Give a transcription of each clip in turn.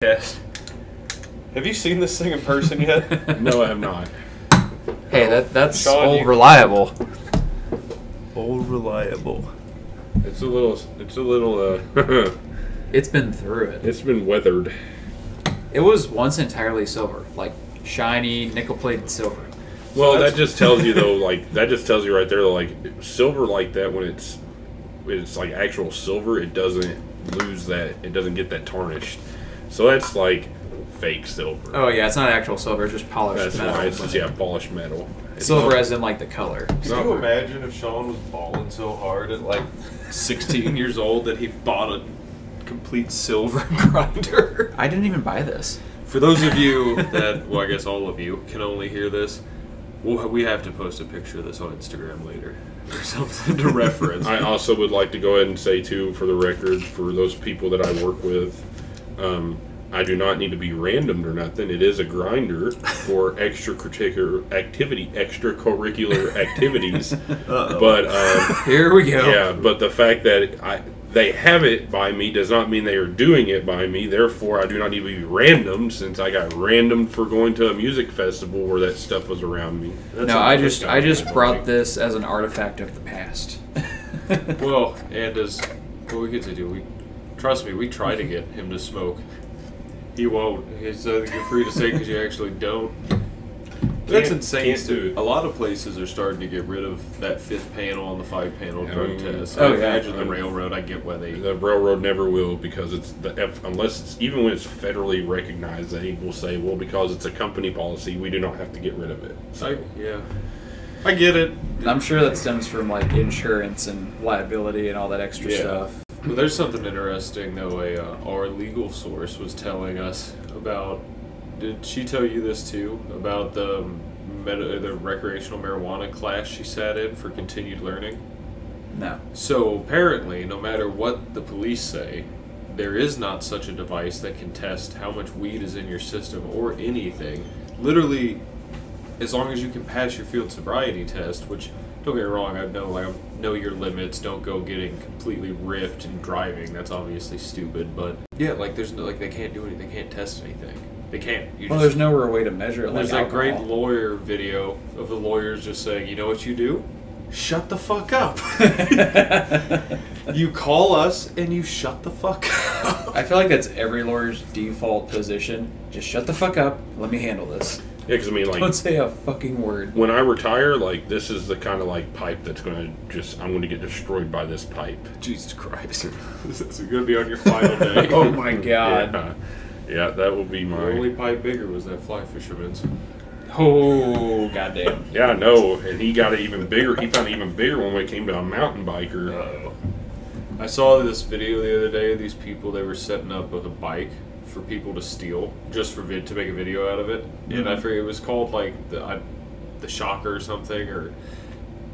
Yes. Have you seen this thing in person yet? No, I have not. Hey, that that's Sean, all you- reliable. Old reliable. It's a little. It's a little. Uh, It's been through it. it's been weathered. It was once entirely silver, like shiny nickel-plated silver. Well, that's- that just tells you though, like that just tells you right there, like silver like that when it's when it's like actual silver, it doesn't lose that. It doesn't get that tarnished. So that's like fake silver. Oh yeah, it's not actual silver; it's just polished that's metal. why it's just yeah polished metal. It's Silver as in like the color. Can No. you imagine if Sean was balling so hard at like 16 years old that he bought a complete silver grinder? I didn't even buy this. For those of you that, well, I guess all of you can only hear this, we'll, we have to post a picture of this on Instagram later or something to reference. I also would like to go ahead and say too, for the record, for those people that I work with, um, I do not need to be randomed or nothing. It is a grinder for extracurricular activity, extracurricular activities. But um, Here we go. yeah, but the fact that I they have it by me does not mean they are doing it by me. Therefore, I do not need to be random since I got randomed for going to a music festival where that stuff was around me. That's no, I just I just brought annoying. this as an artifact of the past. Well, and as what we get to do, we trust me, we try to get him to smoke. He won't. He's uh, you're free to say because you actually don't. That's insane. can't too. A lot of places are starting to get rid of that fifth panel on the five panel drug Um, test. oh, I yeah. imagine the railroad. I get why they. The railroad never will because it's the F, unless it's even when it's federally recognized, they will say, well, because it's a company policy, we do not have to get rid of it. I, yeah, I get it. I'm sure that stems from like insurance and liability and all that extra Yeah. stuff. There's something interesting though. A uh, our legal source was telling us about. Did she tell you this too about the med- the recreational marijuana class she sat in for continued learning? No. So apparently, no matter what the police say, there is not such a device that can test how much weed is in your system or anything. Literally, as long as you can pass your field sobriety test, which don't get me wrong, I know like know your limits. Don't go getting completely ripped and driving. That's obviously stupid. But yeah, like there's no like they can't do anything. They can't test anything. They can't. You Well, just- there's no real way to measure it. there's like that great lawyer video of the lawyers just saying, you know what you do? Shut the fuck up. you call us and you shut the fuck up. I feel like that's every lawyer's default position. Just shut the fuck up. Let me handle this. Yeah, because I mean, like, Don't say a fucking word. when I retire, like, this is the kind of like pipe that's going to just, I'm going to get destroyed by this pipe. Jesus Christ. this is going to be on your final day. Oh my god. Yeah, yeah that will be The my. only pipe bigger was that fly fisherman's. Oh goddamn. Yeah, no, and he got it even bigger. He found it even bigger when we came to a mountain biker. Uh-oh. I saw this video the other day of these people, they were setting up with a bike for people to steal, just for vid- to make a video out of it. And I mm-hmm. forget, it was called like the, I, the shocker or something, or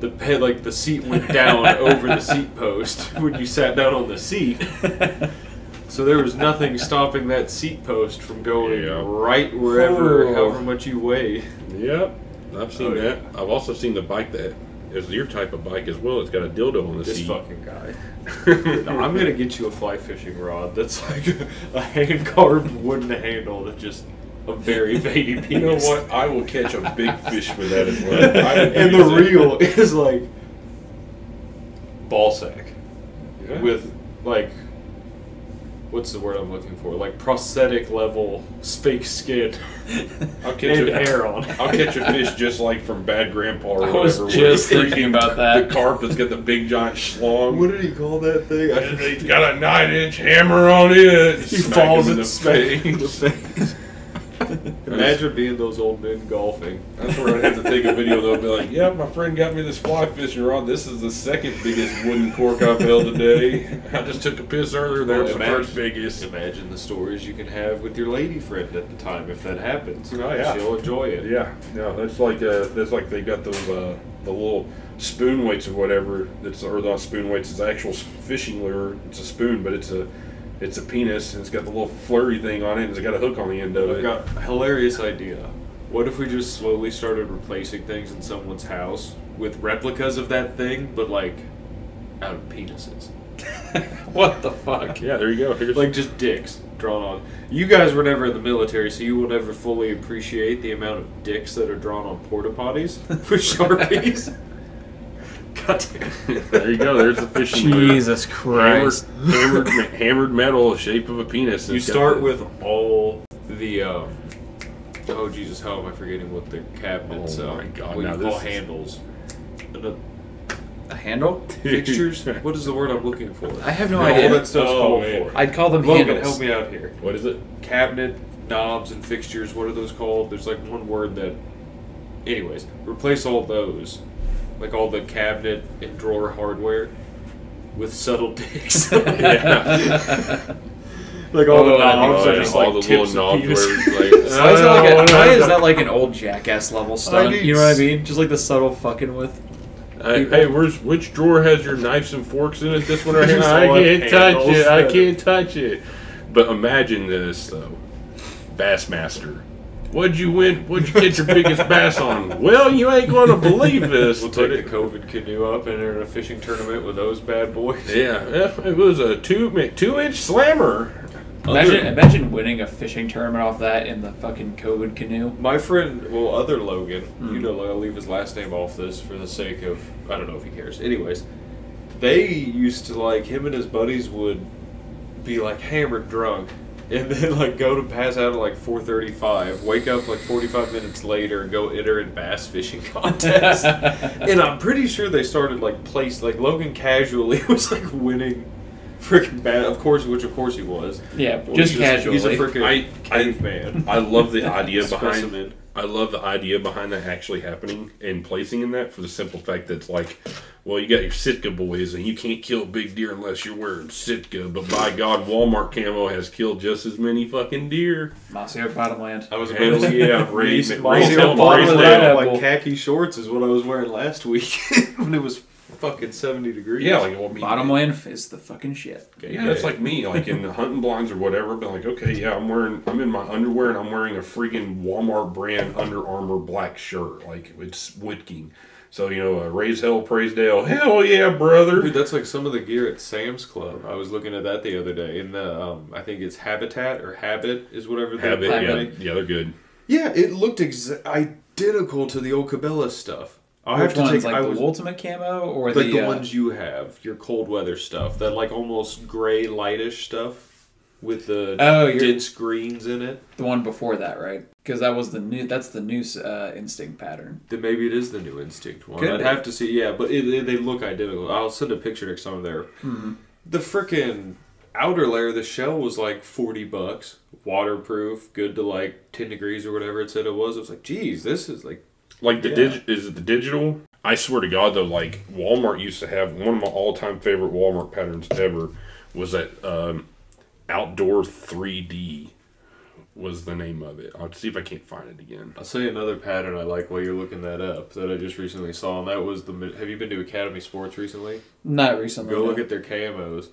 the like the seat went down over the seat post when you sat down on the seat. So there was nothing stopping that seat post from going Yeah. right wherever, Oh. however much you weigh. Yep, I've seen Oh, yeah. that. I've also seen the bike that is your type of bike as well. It's got a dildo on the This seat. fucking guy. No, I'm gonna get you a fly fishing rod that's like a, hand carved wooden handle that just a very veiny penis. You know what? I will catch a big fish with that as well. And the reel is like ball sack Yeah. with like what's the word I'm looking for? Like prosthetic level fake skin I'll catch and a, hair on. I'll catch a fish just like from Bad Grandpa or I whatever. was just thinking about that. The carp has got the big giant schlong. What did he call that thing? I and he's got a nine inch hammer on it. he Smack falls him in the smacks him in the face. Imagine being those old men golfing. That's where I'd have to take a video though, be like, yeah, my friend got me this fly fishing rod. This is the second biggest wooden cork I've held today. I just took a piss earlier. That was the first biggest. Imagine the stories you can have with your lady friend at the time if that happens. Oh, yeah. She'll enjoy it. Yeah, yeah, that's like uh, that's like they got those uh, the little spoon weights or whatever. That's or not spoon weights. It's actual fishing lure. It's a spoon, but it's a it's a penis and it's got the little flurry thing on it and it's got a hook on the end of I've it. got a hilarious idea. What if we just slowly started replacing things in someone's house with replicas of that thing, but like out of penises? what the fuck? yeah, there you go. Here's Like just dicks. drawn on. You guys were never in the military, so you will never fully appreciate the amount of dicks that are drawn on porta potties with sharpies. God damn. There you go. There's the fishing. Jesus Hammered, Christ. hammered, hammered metal, shape of a penis. You start with all the. Um, oh Jesus! How am I forgetting what the cabinets? Oh uh, my God, What now you call this is- handles? The A handle? fixtures. what is the word I'm looking for? I have no all idea. that stuff's Oh, called man. for. I'd call them Logan, handles. help me out here. What is it? Cabinet knobs and fixtures. What are those called? There's like one word that. Anyways, replace all those, like all the cabinet and drawer hardware, with subtle dicks. Yeah. like all Oh, the knobs are just all like the tips little of knobs penis. where it's like, Why is, that like a, why is that like an old jackass level stunt? You know what I s- mean? Just like the subtle fucking with. Hey, hey, where's which drawer has your knives and forks in it? This one right here. Just I can't touch it. I can't touch it. But imagine this though, Bassmaster. What'd you win? What'd you get your biggest bass on? Well, you ain't gonna believe this. We'll but take the COVID canoe up and enter a fishing tournament with those bad boys. yeah, yeah, it was a two two inch slammer. Imagine, Other- imagine winning a fishing tournament off that in the fucking COVID canoe. My friend, well, other Logan, Hmm. you know, I'll leave his last name off this for the sake of, I don't know if he cares. Anyways, they used to, like, him and his buddies would be, like, hammered drunk. And then, like, go to pass out at, like, 4.35, wake up, like, 45 minutes later, and go enter in bass fishing contests. and I'm pretty sure they started, like, place, like, Logan casually was, like, winning freaking bad, of course, which of course he was. Yeah, Well, just he's casually. He's a freaking I- I- caveman. I love the idea behind. Specimen. I love the idea behind that actually happening and placing in that for the simple fact that it's like, well, you got your Sitka boys and you can't kill big deer unless you're wearing Sitka. But by God, Walmart camo has killed just as many fucking deer. Mossy Oak Bottomland. I was Hell about to yeah, Ray, Raise- Ray, Raise Ray, Hill Ray, bottom of Ray, that, Ray- like khaki shorts is what I was wearing last week when it was fucking seventy degrees. Yeah, like well, me, Bottomland is the fucking shit. Yeah, it's like me, like in the hunting blinds or whatever. But like, okay, yeah, I'm wearing, I'm in my underwear and I'm wearing a freaking Walmart brand Under Armour black shirt. Like it's wicking. So you know, uh, raise hell, praise Dale. Hell yeah, brother. Dude, that's like some of the gear at Sam's Club. I was looking at that the other day. In the, um, I think it's Habitat or Habit is whatever. they're Habit, yeah, yeah, they're good. yeah. It looked exa- identical to the old Cabela stuff. I'll Which have to ones, take. like I the was, ultimate camo or like the, the uh, ones you have, your cold weather stuff, that like almost gray lightish stuff with the Oh, dense greens in it. the one before that, right? Because that was the new. That's the new uh, instinct pattern. Then maybe it is the new Instinct one. Could I'd be. have to see. Yeah, but it, it- they look identical. I'll send a picture next time there. Mm-hmm. The freaking outer layer of the shell was like forty bucks, waterproof, good to like ten degrees or whatever it said it was. It was like, geez, this is like Like the Yeah. dig, is it the digital? I swear to God, though, like Walmart used to have one of my all-time favorite Walmart patterns ever was that um, outdoor 3D was the name of it. I'll see if I can't find it again. I'll say another pattern I like while you're looking that up that I just recently saw, and that was the. Ma- Have you been to Academy Sports recently? Not recently. Go no. look at their camos.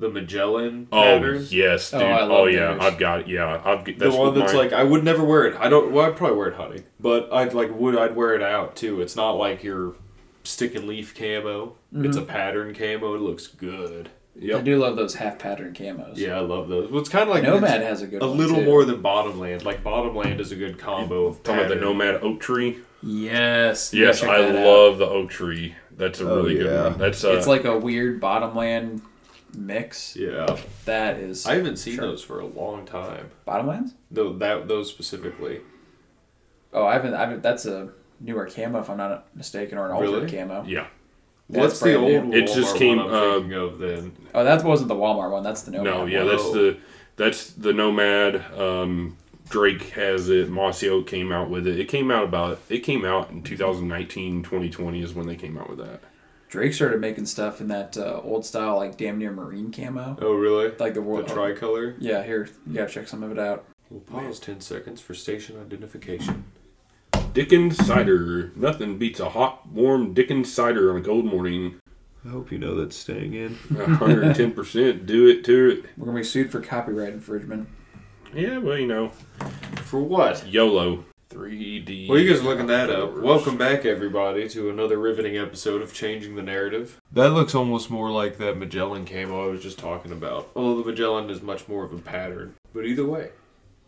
The Magellan Oh pattern. yes, Oh, dude. I Oh, yeah, those. I've got yeah. I've got the one that's my- like I would never wear it. I don't. Well, I'd probably wear it hunting, but I'd like would I'd wear it out too. It's not like your stick and leaf camo. It's a pattern camo. It looks good. I do love those half pattern camos. Yeah, I love those. Well, it's kind of like Nomad has a good a one, little too. more than Bottomland. Like Bottomland is a good combo. Of Talking about the. Nomad oak tree. Yes. Yes, I check that out. love the oak tree. That's a Oh, really yeah. good one. That's uh, It's like a weird bottomland mix. Yeah, That is. I haven't seen Sure. those for a long time. Bottomlands? Though that those specifically. Oh, I haven't. I haven't. That's a newer camo, if I'm not mistaken, or an altered Really? camo. yeah. What's the old? new. It just came, One I'm uh, of then. Oh, that wasn't the Walmart one. That's the Nomad. No, yeah, one. that's Whoa. the that's the Nomad. Um, Drake has it. Mossy Oak came out with it. It came out about it came out in 2019, 2020 is when they came out with that. Drake started making stuff in that uh, old style, like damn near marine camo, Oh really? like the The world. tricolor. yeah, here you gotta check some of it out. We'll pause ten seconds for station identification. Dickens cider. Nothing beats a hot, warm Dickens cider on a cold morning. I hope you know that's staying in. 110 percent. Do it to it. We're gonna be sued for copyright infringement. Yeah, well, you know, For what? YOLO. 3D. Well, you guys are looking that up. Welcome back, everybody, to another riveting episode of Changing the Narrative. That looks almost more like that Magellan camo I was just talking about. Although the Magellan is much more of a pattern. But either way,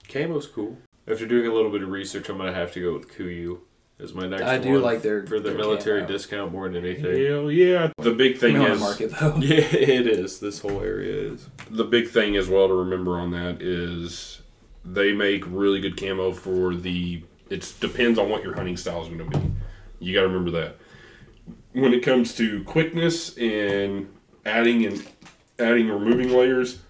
camo's cool. After doing a little bit of research, I'm gonna have to go with Kuiu as my next I one. do like their for the their military camo. discount more than anything. Hell yeah! The big thing Thing on the is market though. Yeah, it is. This whole area is. the big thing as well to remember on that is they make really good camo for the. It depends on what your hunting style is going to be. You got to remember that. When it comes to quickness and adding and adding or removing layers,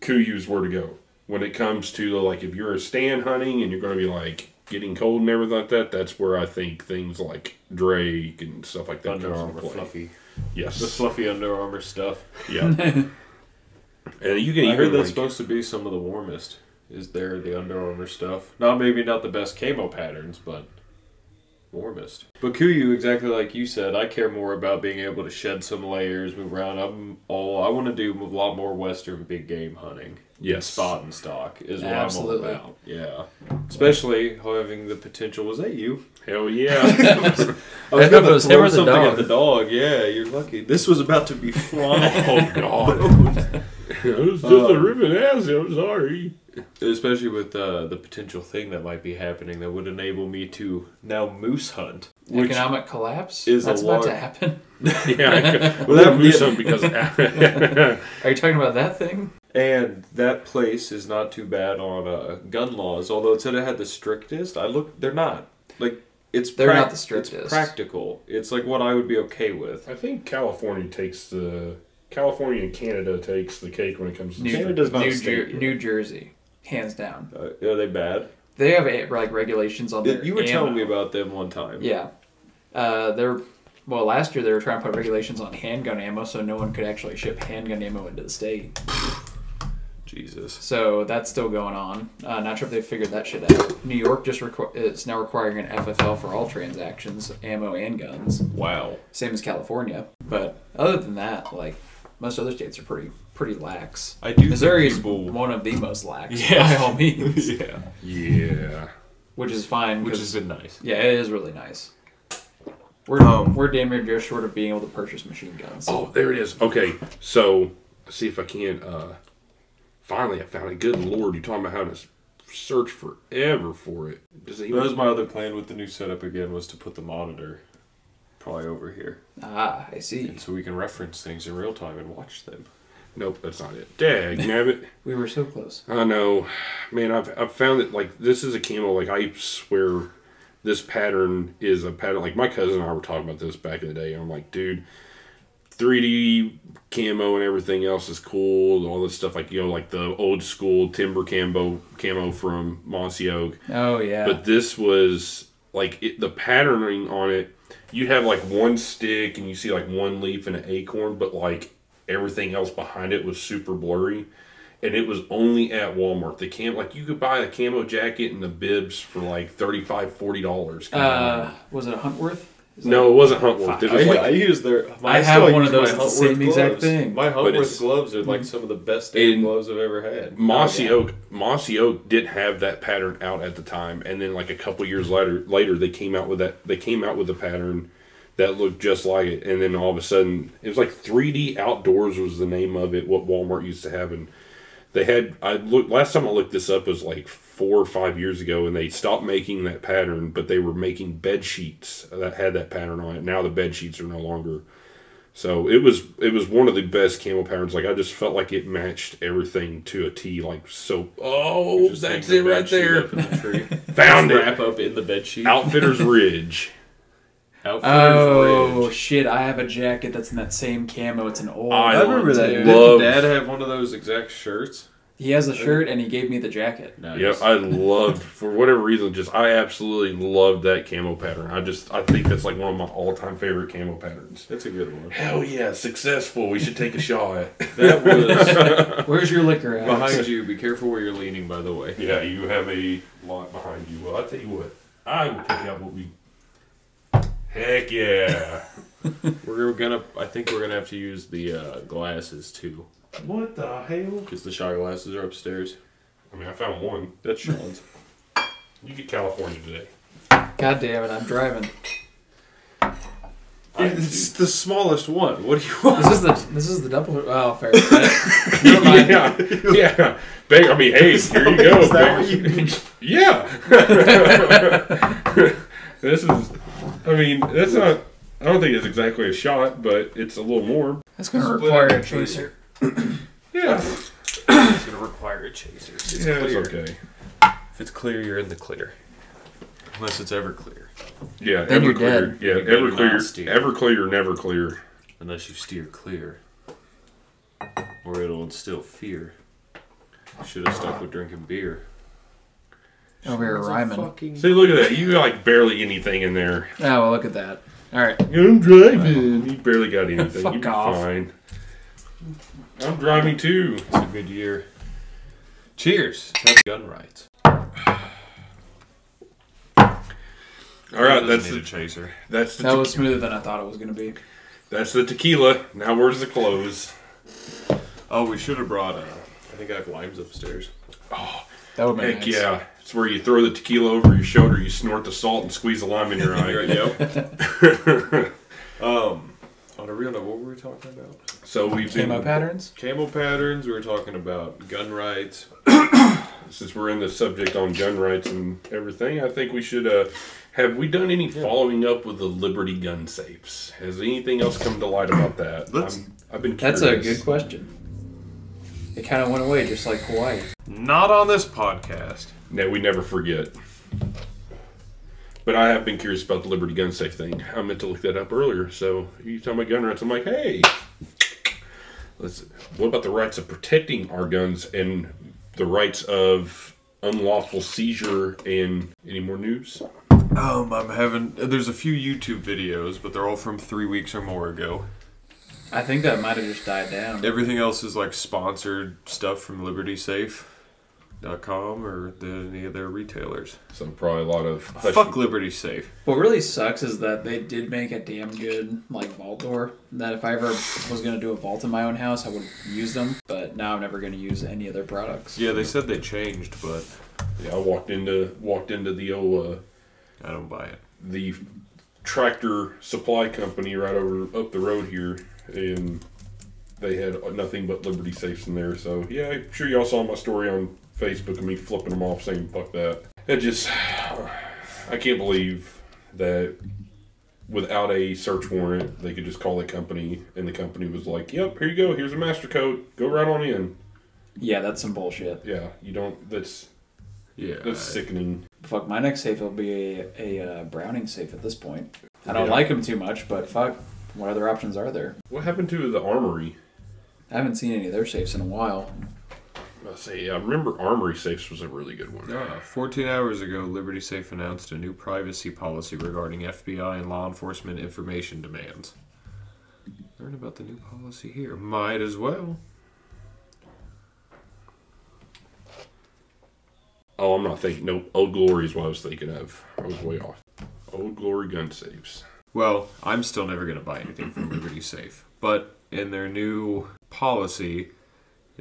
Kuiu's where to go. When it comes to like if you're a stand hunting and you're going to be like getting cold and everything like that, that's where I think things like Drake and stuff like that Under comes Armour play. fluffy. Yes. The fluffy Under Armour stuff. Yeah. and you can I even heard that's like, supposed to be some of the warmest. Is there the Under Armour stuff? Not maybe not the best camo patterns, but warmest. But Kuiu, exactly like you said, I care more about being able to shed some layers, move around. I'm all I want to do a lot more Western big game hunting. yes. Spot and stock is what Absolutely. I'm all about. Yeah, especially having the potential. Was that you? Hell yeah. I was I don't know if gonna it was him throw or the something at the dog. Yeah, you're lucky. This was about to be flying. oh god. it was just a Um, ripping ass. I'm sorry. Especially with uh, the potential thing that might be happening that would enable me to now moose hunt. Economic collapse? is a That's about to happen. Yeah, I could, Well, well, that- move yeah. something because of Are you talking about that thing? and that place is not too bad on uh, gun laws. Although it said it had the strictest, I look. They're not. Like it's They're prac- not the strictest. It's practical. It's like what I would be okay with. I think California takes the California and Canada takes the cake when it comes to New, Canada does not New, Jer- New Jersey, hands down. Uh, are they bad? They have like regulations on their. You were telling me about them one time. Yeah, uh, they're well. Last year they were trying to put regulations on handgun ammo, so no one could actually ship handgun ammo into the state. Jesus. So that's still going on. Uh, not sure if they figured that shit out. New York just requ- is now requiring an FFL for all transactions, ammo and guns. Wow. Same as California. But other than that, like most other states are pretty pretty lax. I do. Missouri think is people. one of the most lax Yeah. by all means, yeah. Yeah. which is fine. Which has been nice. yeah, it is really nice. We're Um, we're damn near just short of being able to purchase machine guns. Oh, there it is. Okay, so let's see if I can. Uh, finally, I found it. Good lord, you're talking about how to search forever for it. Does it That was my other plan with the new setup again was to put the monitor probably over here. Ah, I see. And so we can reference things in real time and watch them. Nope, that's not it. Dag nabbit. We were so close. I know, man. I've I've found that like this is a camo. Like I swear, this pattern is a pattern. Like my cousin and I were talking about this back in the day. And I'm like, dude, 3D camo and everything else is cool. All this stuff, like you know, like the old school timber camo camo from Mossy Oak. Oh yeah. But this was like it, the patterning on it. You'd have like one stick and you see like one leaf and an acorn, but like everything else behind it was super blurry. And it was only at Walmart. The cam like you could buy a camo jacket and the bibs for like 35 dollars. uh, was it a Huntworth? Is no, it wasn't Huntworth. It I, was I like use their. I have one of those, my it's the same Huntworth exact gloves. thing. My But Huntworth gloves are like mm-hmm. some of the best damn gloves I've ever had. Mossy oh, yeah. Oak. Mossy Oak didn't have that pattern out at the time, and then like a couple years later, later they came out with that. They came out with a pattern that looked just like it, and then all of a sudden it was like 3D Outdoors was the name of it. What Walmart used to have, and they had. I looked last time I looked this up was like four or five years ago, and they stopped making that pattern, but they were making bed sheets that had that pattern on it. Now the bed sheets are no longer. So it was it was one of the best camo patterns. Like I just felt like it matched everything to a T. Like so. Oh, Just that's it the right there. in the. Found Just it. Wrap up in the bed sheet. Outfitters Ridge. Outfitters Oh Ridge. shit! I have a jacket that's in that same camo. It's an old. I I remember one, that. too. Didn't Dad have one of those exact shirts? He has a shirt and he gave me the jacket. Nice. Yep, I loved for whatever reason. Just I absolutely loved that camo pattern. I just I think that's like one of my all time favorite camo patterns. That's a good one. Hell yeah, successful. We should take a shot. That was Where's your liquor at? behind you. Be careful where you're leaning, by the way. yeah, you have a lot behind you. Well, I tell you what, I will pick out what we. Heck yeah! We're gonna. I think we're gonna have to use the uh, glasses too, what the hell? because the shot glasses are upstairs. I mean, I found one. That's Sean's. You get California today. God damn it! I'm driving. It's the smallest one. What do you want? This is the this is the double. Oh, fair. Never mind. yeah, yeah. Bang, I mean, hey, here you go. Is that what you mean? Yeah. this is. I mean, that's not. I don't think it's exactly a shot, but it's a little more. That's gonna require a chaser. Yeah. It's gonna require a chaser. It's yeah, clear, it's okay. if it's clear, you're in the clear. Unless it's ever clear. Yeah, Then you're Everclear. dead. Yeah, You better Ever clear, steer. Everclear, never clear. Unless you steer clear. Or it'll instill fear. Should have stuck with drinking beer. Over here It's a rhyming. fucking- See, look at that. You got like barely anything in there. Oh, well, look at that. All right. I'm driving. Uh-huh. You barely got anything. Fuck You'd be off. fine. I'm driving too. It's a good year. Cheers. Happy gun rights. All right, that's the, chaser. that's the That te- was smoother than I thought it was gonna be. that's the tequila. Now where's the clothes? Oh, we should have brought. Uh, I think I have limes upstairs. Oh, that would make Heck nice. yeah! It's where you throw the tequila over your shoulder, you snort the salt, and squeeze the lime in your Right, eye. yep. um, on a real note, what were we talking about? So we've been Camo patterns. Camo patterns. We were talking about gun rights. since we're in the subject on gun rights and everything, I think we should. Uh, have we done any following up with the Liberty gun safes? Has anything else come to light about that? Let's- I'm, I've been. Curious. That's a good question. It kind of went away, just like Hawaii. Not on this podcast. No, we never forget. But I have been curious about the Liberty gun safe thing. I meant to look that up earlier. So you talking about gun rights? I'm like, hey, let's. What about the rights of protecting our guns and the rights of unlawful seizure and any more news? Um, I'm having. There's a few YouTube videos, but they're all from three weeks or more ago. I think that might have just died down. Everything else is like sponsored stuff from LibertySafe.com or the, any of their retailers. So probably a lot of hush- Fuck Liberty Safe. What really sucks is that they did make a damn good like vault door. That if I ever was gonna do a vault in my own house, I would use them. But now I'm never gonna use any of their products. Yeah, they said they changed, but Yeah, I walked into walked into the old uh, I don't buy it. the tractor supply company right over up the road here, and they had nothing but Liberty safes in there. So yeah, I'm sure y'all saw my story on Facebook and me flipping them off, saying "fuck that." It just, I can't believe that without a search warrant, they could just call the company, and the company was like, "Yep, here you go. Here's a master code. Go right on in." Yeah, that's some bullshit. Yeah, you don't. That's Yeah. that's sickening. Fuck, my next safe will be a, a uh, Browning safe at this point. I don't Yeah. like them too much, but fuck, what other options are there? What happened to the armory? I haven't seen any of their safes in a while. I say, I remember Armory Safes was a really good one. Ah, 14 hours ago, Liberty Safe announced a new privacy policy regarding FBI and law enforcement information demands. Learn about the new policy here. Might as well. Oh, I'm not thinking. No, Old Glory is what I was thinking of. I was way off. Old Glory gun safes. Well, I'm still never going to buy anything from Liberty Safe. But in their new policy,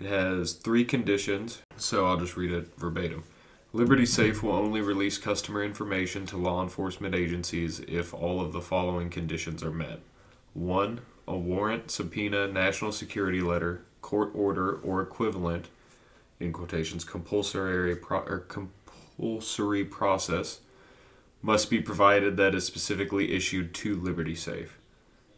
it has three conditions, so I'll just read it verbatim. Liberty Safe will only release customer information to law enforcement agencies if all of the following conditions are met. 1. A warrant, subpoena, national security letter, court order, or equivalent, in quotations, compulsory, pro- or compulsory process must be provided that is specifically issued to Liberty Safe.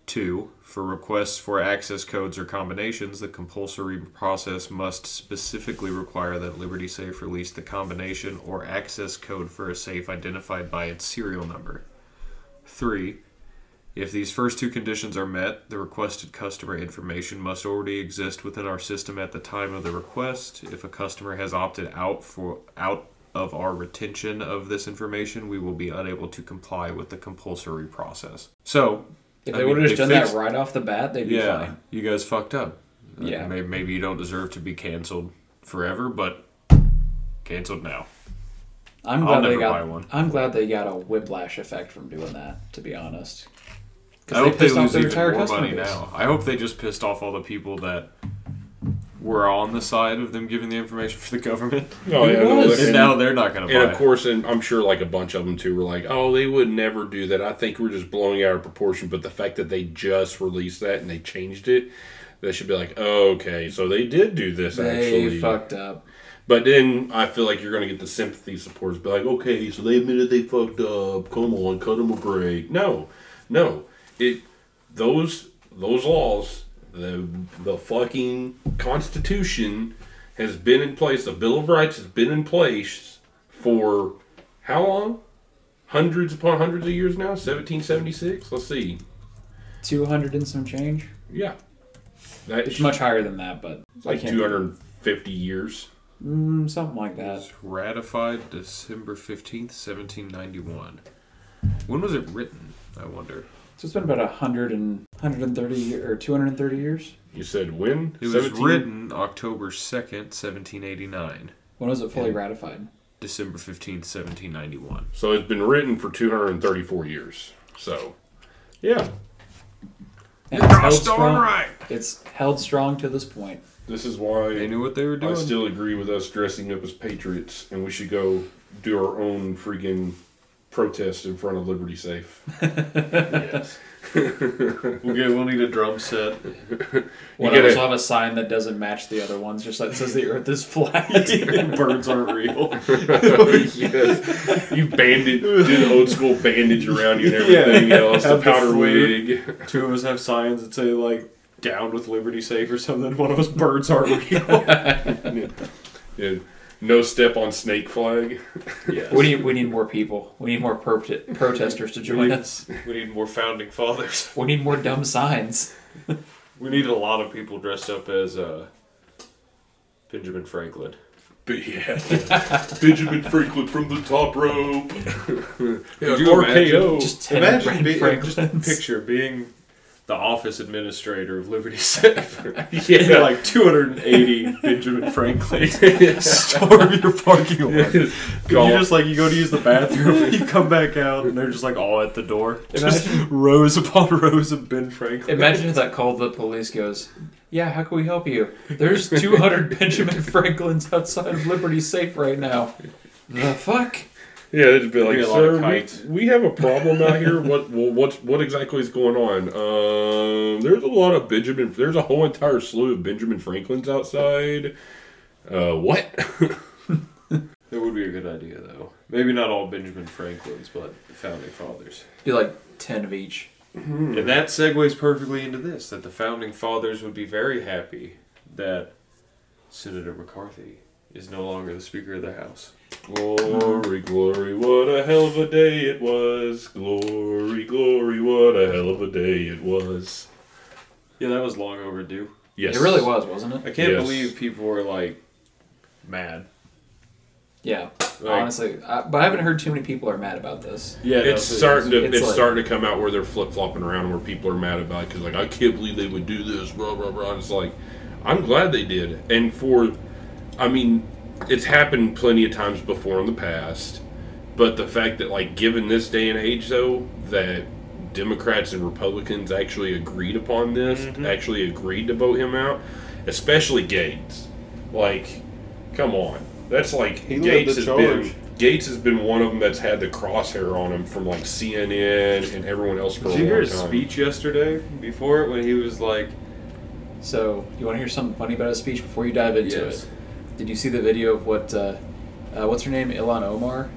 Two, for requests for access codes or combinations, the compulsory process must specifically require that Liberty Safe release the combination or access code for a safe identified by its serial number. Three, if these first two conditions are met, the requested customer information must already exist within our system at the time of the request. If a customer has opted out for out of our retention of this information, we will be unable to comply with the compulsory process. So, If I they would have just done fixed- that right off the bat, they'd be yeah, fine. you guys fucked up. Uh, Yeah. maybe, maybe you don't deserve to be canceled forever, but canceled now. I'm glad they got. I'm glad they got a whiplash effect from doing that. To be honest, I hope they pissed off lose their even entire more money base. now. I hope they just pissed off all the people that were on the side of them giving the information for the government. Oh yeah, no, was. And and, now they're not going to and of course, and I'm sure like a bunch of them too were like, oh, they would never do that. I think we're just blowing out of proportion. But the fact that they just released that and they changed it, they should be like, oh, okay, so they did do this They actually. fucked up. But then I feel like you're going to get the sympathy supporters be like, okay, so they admitted they fucked up. Come on, cut them a break. No, no, it those those laws, the the fucking Constitution has been in place. The Bill of Rights has been in place for how long? Hundreds upon hundreds of years now. 1776. Let's see. 200 and some change. Yeah, that It's much higher than that, but like I can't- 250 years. Mm, something like that. was ratified December 15th, 1791. When was it written, I wonder? So it's been about 100 and 130 year, or 230 years. You said when? It was 17? written October 2nd, 1789. When was it fully ratified? December 15th, 1791. So it's been written for 234 years. So, yeah, And it's held strong. right. It's held strong to this point. this is why They why knew what they were doing. I still agree with us dressing up as patriots, and we should go do our own freaking protest in front of Liberty Safe. yes. We'll get. We'll need a drum set. Gotta- else? I'll have a sign that doesn't match the other ones, just like says the Earth is flat. And birds aren't real. Oh, yes, you bandage, do the old school bandage around you and everything Yeah. else, the Have the powder flare. wig. Two of us have signs that say like "Down with Liberty Safe" or something. One of us birds aren't real. Yeah. No step on snake flag. yes. we need we need more people. We need more pro- protesters to We join need, us. we need more founding fathers. We need more dumb signs. We need a lot of people dressed up as uh, Benjamin Franklin. But yeah, Benjamin Franklin from the top rope. Could you RKO. Just Imagine Ren being, just picture being the office administrator of Liberty Safe. yeah, like 280 Benjamin Franklin storm your parking lot. You just like you go to use the bathroom, and you come back out, and they're just like all at the door. Just rows upon rows of Ben Franklin. Imagine if that call the police goes, Yeah, how can we help you? There's 200 Benjamin Franklins outside of Liberty Safe right now. The fuck? Yeah, they'd be like, Be a lot of "Sir, we, we have a problem out here. What? Well, what's what exactly is going on? Um, there's a lot of Benjamin. There's a whole entire slew of Benjamin Franklins outside. Uh, what? That would be a good idea, though. Maybe not all Benjamin Franklins, but the founding fathers. Be like 10 of each. And that segues perfectly into this: that the founding fathers would be very happy that Senator McCarthy is no longer the Speaker of the House. glory, glory, what a hell of a day it was. Glory, glory, what a hell of a day it was. Yeah, that was long overdue. Yes, It really was, wasn't it? I can't Yes. believe people were like mad. Yeah. Like, Honestly, I, but I haven't heard too many people are mad about this. yeah, It's no, starting to it's it's, like- starting to come out where they're flip flopping around where people are mad about it because like I can't believe they would do this blah blah blah. And it's like I'm glad they did, and for I mean it's happened plenty of times before in the past, but the fact that like given this day and age though that Democrats and Republicans actually agreed upon this, Mhm. actually agreed to vote him out, especially Gaetz. Like, come on, that's like He Gaetz has charge. been Gaetz has been one of them that's had the crosshair on him from like CNN and everyone else for Did a you hear his time. speech yesterday before it when he was like, So, you want to hear something funny about his speech before you dive into Yes. it? Did you see the video of what, uh, uh, what's her name? Ilhan Omar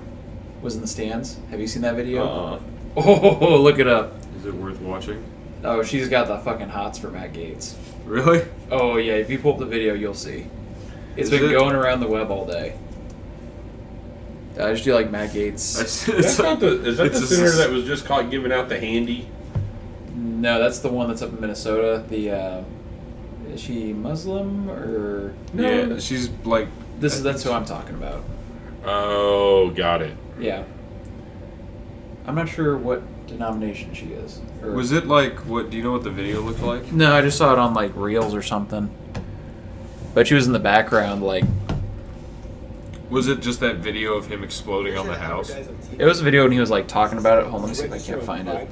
was in the stands? Have you seen that video? uh, Oh, look it up. is it worth watching? Oh, she's got the fucking hots for Matt Gaetz. Really? Oh yeah, if you pull up the video, you'll see. It's Is been it? going around the web all day. I just do like Matt Gaetz. It's, That's it's not the is that it's the a senator s- that was just caught giving out the handy? No, that's the one that's up in Minnesota. The uh, is she Muslim or yeah, she's like, This is that's who I'm talking about. Oh, got it. Yeah. I'm not sure what denomination she is. Or, was it like what? Do you know what the video looked like? No, I just saw it on like Reels or something. But she was in the background, like Was it just that video of him exploding on the house? it was a video and he was like talking about it. Hold on, let me see if I can't find it.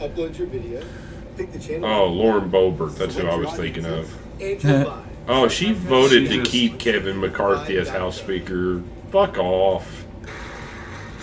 Upload your video. Pick the channel. Oh, Lauren Boebert. That's who I was thinking of. And. Oh, she voted She to keep Kevin McCarthy as House Speaker. Fuck off.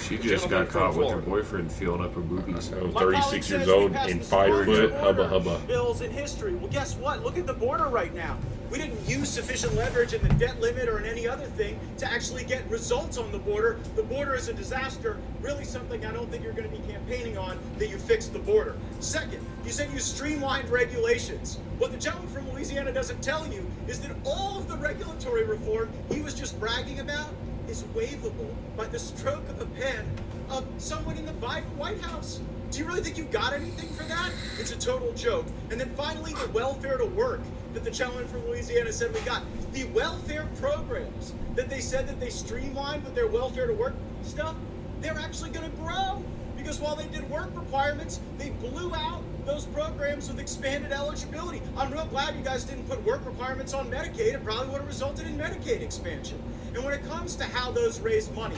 She just got caught with her boyfriend feeling up her boobies. I'm My 36 years old and the 5 smallest foot. Hubba hubba. Bills in history. Well, guess what? Look at the border right now. We didn't use sufficient leverage in the debt limit or in any other thing to actually get results on the border. The border is a disaster. Really, something I don't think you're going to be campaigning on that you fixed the border. Second, you said you streamlined regulations. What the gentleman from Louisiana doesn't tell you is that all of the regulatory reform he was just bragging about is waivable by the stroke of a pen of someone in the White House. Do you really think you got anything for that? It's a total joke. And then finally, the welfare to work that the gentleman from Louisiana said we got. The welfare programs that they said that they streamlined with their welfare to work stuff, they're actually going to grow. Because while they did work requirements, they blew out those programs with expanded eligibility. I'm real glad you guys didn't put work requirements on Medicaid. It probably would have resulted in Medicaid expansion. And when it comes to how those raise money,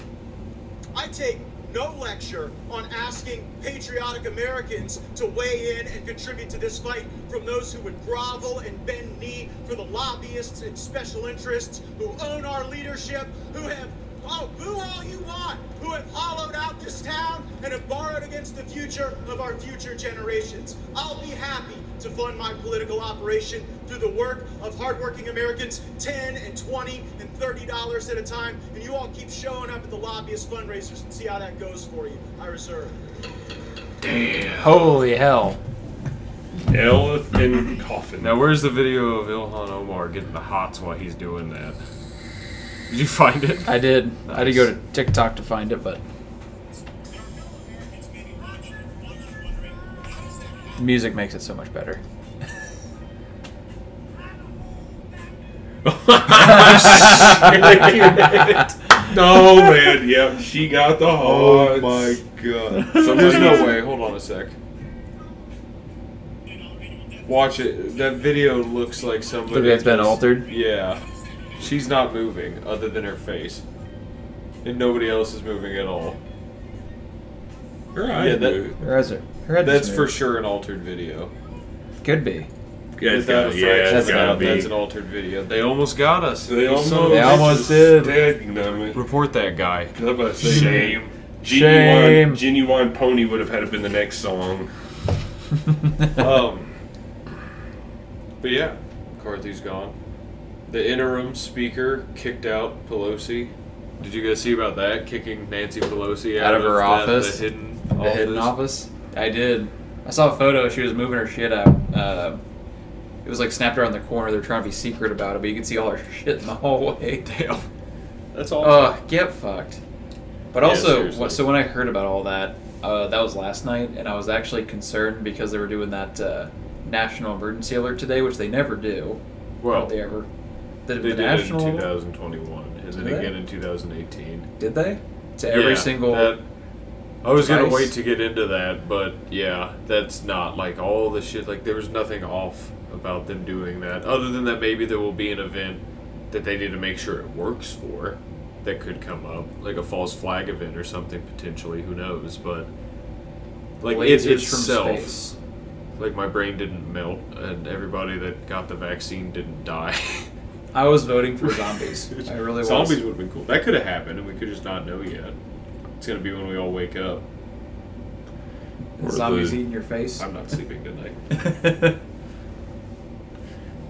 I take no lecture on asking patriotic Americans to weigh in and contribute to this fight from those who would grovel and bend knee for the lobbyists and special interests who own our leadership, who have, oh, boo all you want, who have hollowed out this town and have borrowed against the future of our future generations. I'll be happy to fund my political operation through the work of hardworking Americans, 10 and 20 and 30 dollars at a time, and you all keep showing up at the lobbyist fundraisers and see how that goes for you. I reserve. Damn. Holy hell. Elephant coffin. Now, where's the video of Ilhan Omar getting the hots while he's doing that? Did you find it? I did. I had to go to TikTok to find it, but music makes it so much better. no man, yep, she got the Oh my god. So there's no way. Hold on a sec. Watch it. That video looks like somebody. Maybe it's been altered? Yeah. She's not moving other than her face. And nobody else is moving at all. Her eyes Yeah, that- move. Her head's, her head That's for sure an altered video. Could be. Yeah, it's Without gotta, yeah, fraction it's of gotta be. That's an altered video. They almost got us. They You almost, son of They almost did. Dead, you know, man. Report that guy. I was about to say, Shame. Shame. Genuine, genuine pony would have had to been the next song. um, but yeah, McCarthy's gone. The interim speaker kicked out Pelosi. Did you guys see about that? Kicking Nancy Pelosi out, Out of her office? the hidden The office. hidden office? I did. I saw a photo. She was moving her shit out. Uh, it was like snapped around the corner. They're trying to be secret about it, but you could see all her shit in the hallway. Damn, that's awesome. Oh, get fucked. But also, what, so when I heard about all that, uh, that was last night, and I was actually concerned because they were doing that uh, national emergency alert today, which they never do. well, they ever? Did they the did national? it in 2021, and then they? again in 2018. Did they? To every Yeah, single. that- I was gonna wait to get into that, but yeah, that's not like all the shit. Like there was nothing off about them doing that, other than that maybe there will be an event that they need to make sure it works for that could come up, like a false flag event or something potentially. Who knows? But like it lasers itself, like my brain didn't melt, and everybody that got the vaccine didn't die. I was voting for zombies. I really was. Zombies would have been cool. That could have happened, and we could just not know yet. It's gonna be when we all wake up. Or Zombies the- eating your face. I'm not sleeping tonight.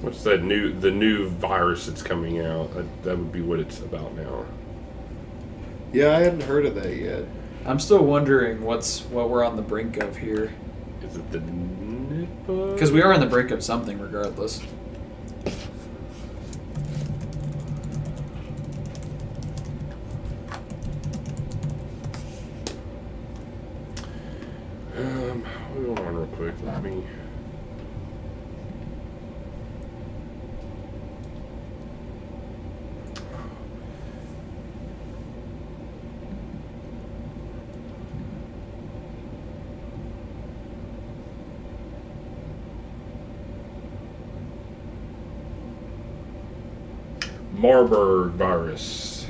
What's that new? The new virus that's coming out. That, that would be what it's about now. Yeah, I hadn't heard of that yet. I'm still wondering what's what we're on the brink of here, Is it the Nipah? because we are on the brink of something, regardless. Um, hold on real quick. Let me. Marburg virus.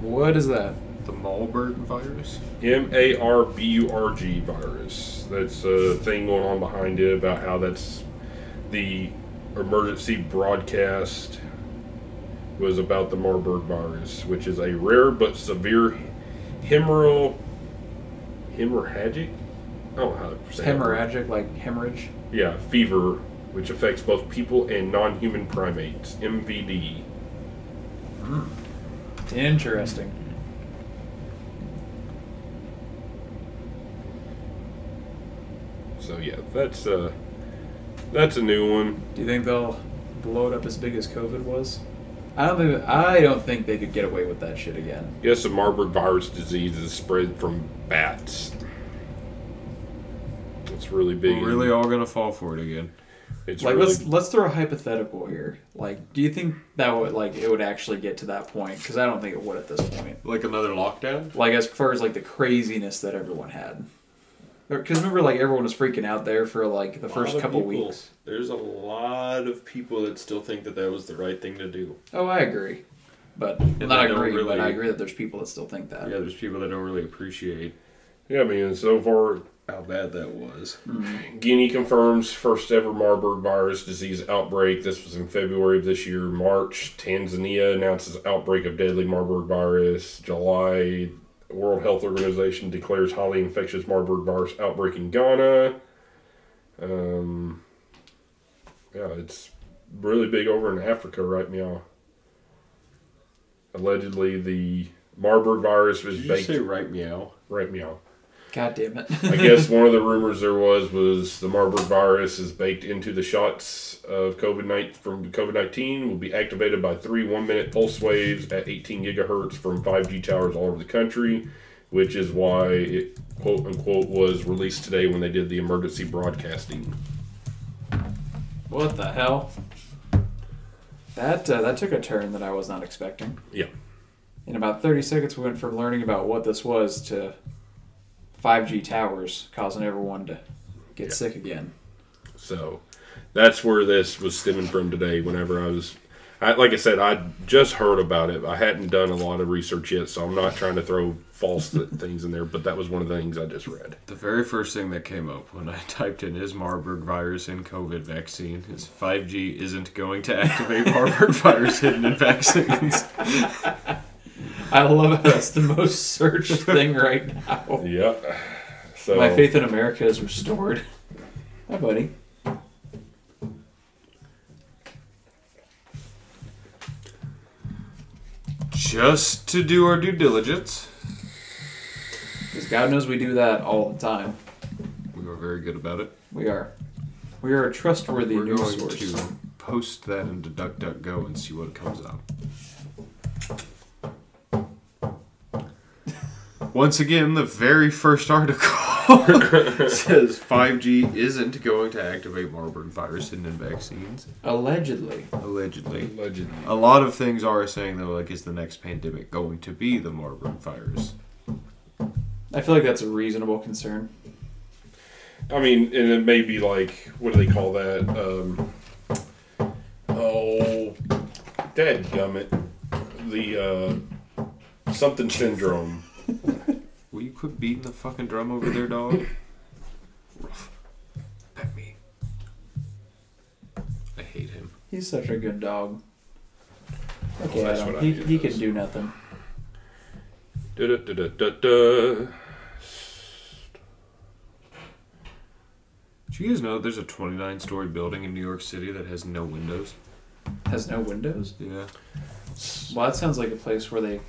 What is that? The Marburg virus. M A R B U R G virus. That's a thing going on behind it about how that's the emergency broadcast was about the Marburg virus, which is a rare but severe hemoral hemorrhagic. I don't know how to say it. Hemorrhagic, like hemorrhage. Yeah, fever, which affects both people and non-human primates. MVD. Interesting. So yeah, that's uh, that's a new one. Do you think they'll blow it up as big as COVID was? I don't think. I don't think they could get away with that shit again. Yes, the Marburg virus disease is spread from bats. It's really big. We're really all gonna fall for it again. It's like really, let's let's throw a hypothetical here. Like, do you think that would like it would actually get to that point? Because I don't think it would at this point. Like another lockdown? Like as far as like the craziness that everyone had. Because remember, like everyone was freaking out there for like the first of couple people- weeks. There's a lot of people that still think that that was the right thing to do. Oh, I agree, but they not don't agree. But really- I agree that there's people that still think that. Yeah, there's people that don't really appreciate yeah, I mean, so far, how bad that was. Guinea confirms first ever Marburg virus disease outbreak. This was in February of this year. March, Tanzania announces outbreak of deadly Marburg virus. July, World Health Organization declares highly infectious Marburg virus outbreak in Ghana. Um, yeah, it's really big over in Africa right now. Allegedly, the Marburg virus was Did you baked say right meow? right meow. God damn it. I guess one of the rumors there was was the Marburg virus is baked into the shots of COVID nineteen from COVID nineteen will be activated by three one minute pulse waves at eighteen gigahertz from five G towers all over the country, which is why it quote unquote was released today when they did the emergency broadcasting. What the hell? That uh, that took a turn that I was not expecting. Yeah. In about 30 seconds, we went from learning about what this was to 5G towers causing everyone to get Yeah. sick again. So that's where this was stemming from today. Whenever I was, I, like I said, I just heard about it. I hadn't done a lot of research yet, so I'm not trying to throw false th- things in there. But that was one of the things I just read. The very first thing that came up when I typed in is Marburg virus in COVID vaccine is 5G isn't going to activate Marburg virus hidden in vaccines. I love it. That's the most searched thing right now. Yep. So My faith in America is restored. Hi, buddy. Just to do our due diligence. Because God knows we do that all the time. We are very good about it. We are. We are a trustworthy We're news going source. to post that into DuckDuckGo and see what comes up. Once again, the very first article says 5G isn't going to activate Marburg virus hidden in vaccines. Allegedly. Allegedly. allegedly. A lot of things are saying though, like, is the next pandemic going to be the Marburg virus? I feel like that's a reasonable concern. I mean, and it may be like, what do they call that? Um, oh, dead gummit. The uh, something syndrome. Quit beating the fucking drum over there, dog? Pet me. I hate him. He's such a good dog. Okay, Well, that's Adam. what I He, do he can do nothing. Da da da da da. Do you guys know there's a 29 story building in New York City that has no windows? Has no windows. Yeah. Well, that sounds like a place where they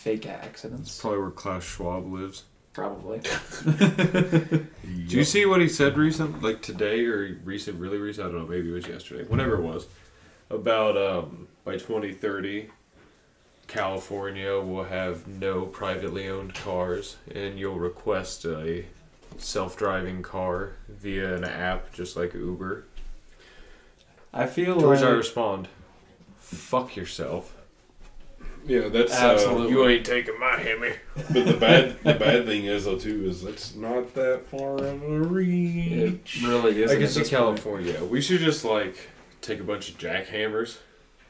fake accidents. Probably where Klaus Schwab lives. Probably. Do you see what he said recent, like today or recent, really recent? I don't know, maybe it was yesterday, whenever it was, about um, by 2030, California will have no privately owned cars, and you'll request a self-driving car via an app, just like Uber. I feel To which I respond, "Fuck yourself. Yeah, that's Absolutely. Uh, You ain't taking my Hemi." but the bad the bad thing is though too is it's not that far of a reach. it really is. I guess see California. We should just like take a bunch of jackhammers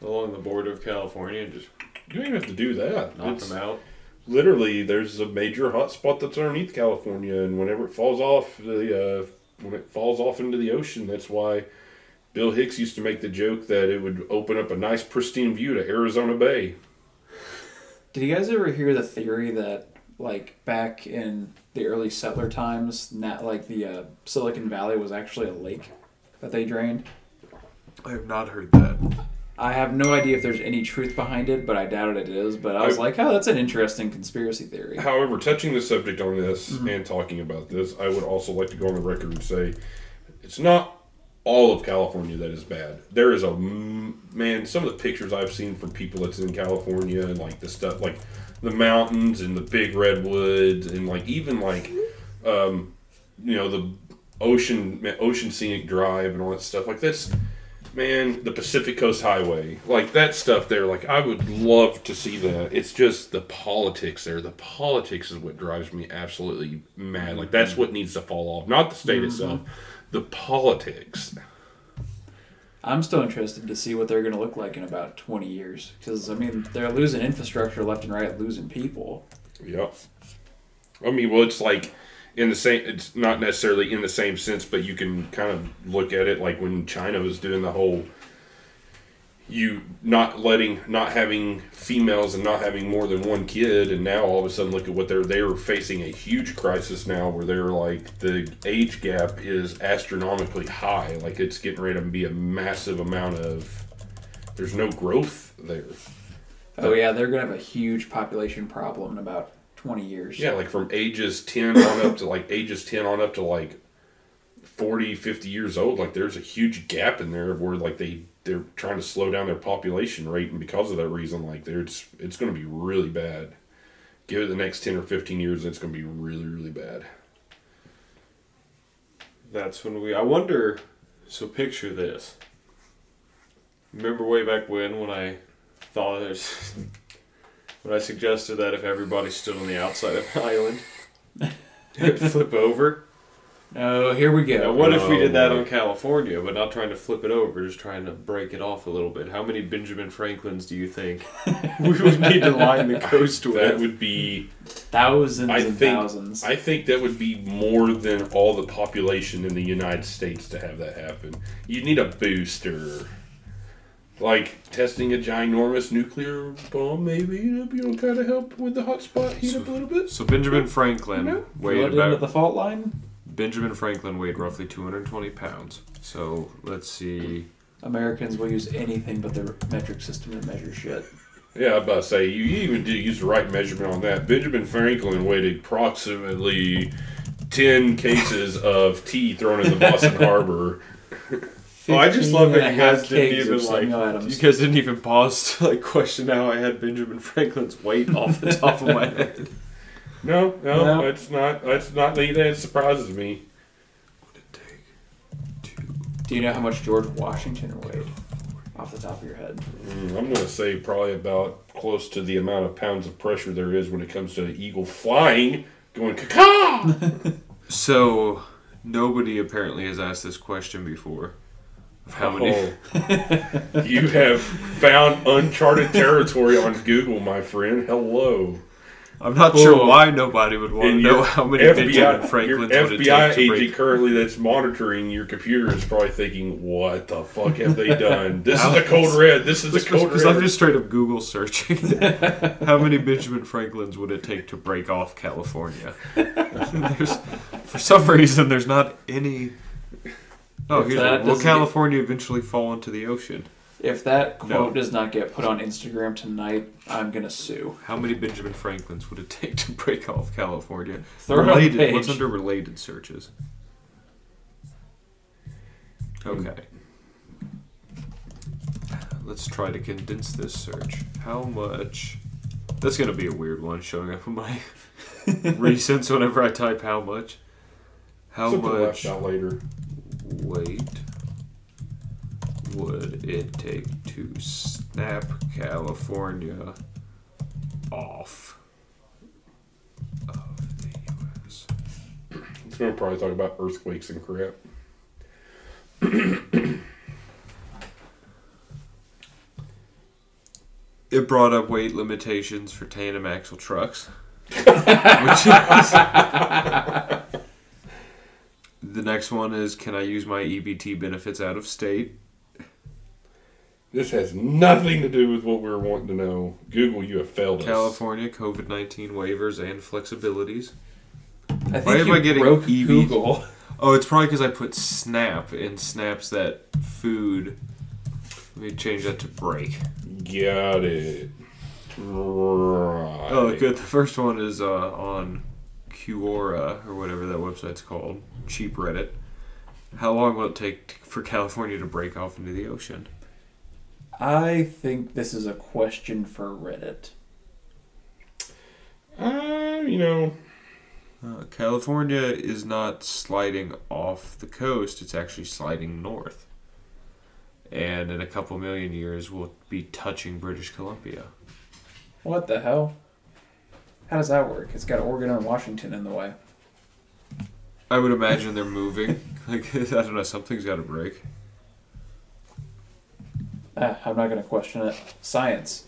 along the border of California and just You don't even have to do that. knock It's- them out. literally there's a major hot spot that's underneath California, and whenever it falls off the uh, when it falls off into the ocean, that's why Bill Hicks used to make the joke that it would open up a nice pristine view to Arizona Bay. Did you guys ever hear the theory that, like, back in the early settler times, not like the uh, Silicon Valley was actually a lake that they drained? I have not heard that. I have no idea if there's any truth behind it, but I doubt it is. But I was I- like, oh, that's an interesting conspiracy theory. However, touching the subject on this Mm-hmm. and talking about this, I would also like to go on the record and say it's not all of California that is bad. There is a m- man. Some of the pictures I've seen from people that's in California and like the stuff like the mountains and the big redwoods and like even like um, you know the ocean ocean scenic drive and all that stuff like that's man the pacific coast highway like that stuff there like i would love to see that. It's just the politics there. The politics is what drives me absolutely mad. Like that's what needs to fall off not the state itself the politics I'm still interested to see what they're going to look like in about 20 years. Because, I mean, they're losing infrastructure left and right, losing people. Yep. I mean, well, it's like in the same. It's not necessarily in the same sense, but you can kind of look at it like when China was doing the whole you not letting, not having females and not having more than one kid, and now all of a sudden look at what they're they're facing a huge crisis now where they're like the age gap is astronomically high. Like it's getting ready to be a massive amount of. There's no growth there. Oh, yeah, they're going to have a huge population problem in about 20 years. Yeah, like from ages 10 on up to like ages 10 on up to like 40, 50 years old. Like there's a huge gap in there where like they they're trying to slow down their population rate and because of that reason like there's it's going to be really bad. Give it the next 10 or 15 years it's going to be really really bad. That's when we. I wonder. So picture this. Remember way back when when I thought there's when I suggested that if everybody stood on the outside of an island, it'd flip over. Oh, here we Now, go. what if we did that Oh, on California, but not trying to flip it over, just trying to break it off a little bit? How many Benjamin Franklins do you think we would need to line the coast with? That would be Thousands I and think thousands. I think that would be more than all the population in the United States to have that happen. You need a booster. Like testing a ginormous nuclear bomb, maybe you know, kind of help with the hot spot heat up a little bit. So Benjamin Franklin Drill weighed it into about the fault line. Benjamin Franklin weighed roughly 220 pounds. So let's see. Americans will use anything but their metric system to measure shit. Yeah, I'm about to say you even did use the right measurement on that. Benjamin Franklin weighed approximately ten cases of tea thrown in the Boston Harbor. Oh, I just love that you guys didn't even like. Samuel Adams. You guys didn't even pause to like question how I had Benjamin Franklin's weight off the top of my head. No, no, No. that's not. That's not that surprises me. What it take? Two. Do you know how much George Washington weighed? Off the top of your head. Mm, I'm going to say probably about close to the amount of pounds of pressure there is when it comes to an eagle flying, going caca. So nobody apparently has asked this question before. Of how many? Oh. you have found uncharted territory on Google, my friend. Hello. I'm not sure why nobody would want to know how many Benjamin FBI, your Franklins would it FBI take to agent break. currently that's monitoring your computer is probably thinking, "What the fuck have they done? This is a code red. This is a code red." Because. I'm just straight up Google searching. How many Benjamin Franklins would it take to break off California? there's, for some reason, there's not any. Oh, here's one. Will California eventually fall into the ocean? If that quote No. does not get put on Instagram tonight, I'm gonna sue. How many Benjamin Franklins would it take to break off California? Throw it on the related. page. What's under related searches? Hmm. Okay. Let's try to condense this search. How much? That's gonna be a weird one showing up in my recents whenever I type how much. How Something much left out later. weight would it take to snap California off of the U.S.? It's going to probably talk about earthquakes and crap. It brought up weight limitations for tandem axle trucks. which is, The next one is Can I use my EBT benefits out of state? This has nothing to do with what we are wanting to know. Google, you have failed us. California COVID 19 waivers and flexibilities. I think Why am I getting broke EV? Google. Oh, it's probably because I put snap and snaps that food. Let me change that to break. Got it. Right. Oh, good. The first one is uh, on Quora or whatever that website's called. Cheap Reddit. How long will it take t- for California to break off into the ocean? I think this is a question for Reddit. Uh, you know, Uh, California is not sliding off the coast, it's actually sliding north. And in a couple million years, we'll be touching British Columbia. What the hell? How does that work? It's got Oregon and Washington in the way. I would imagine they're moving. like, I don't know, something's got to break. Ah, I'm not going to question it. Science.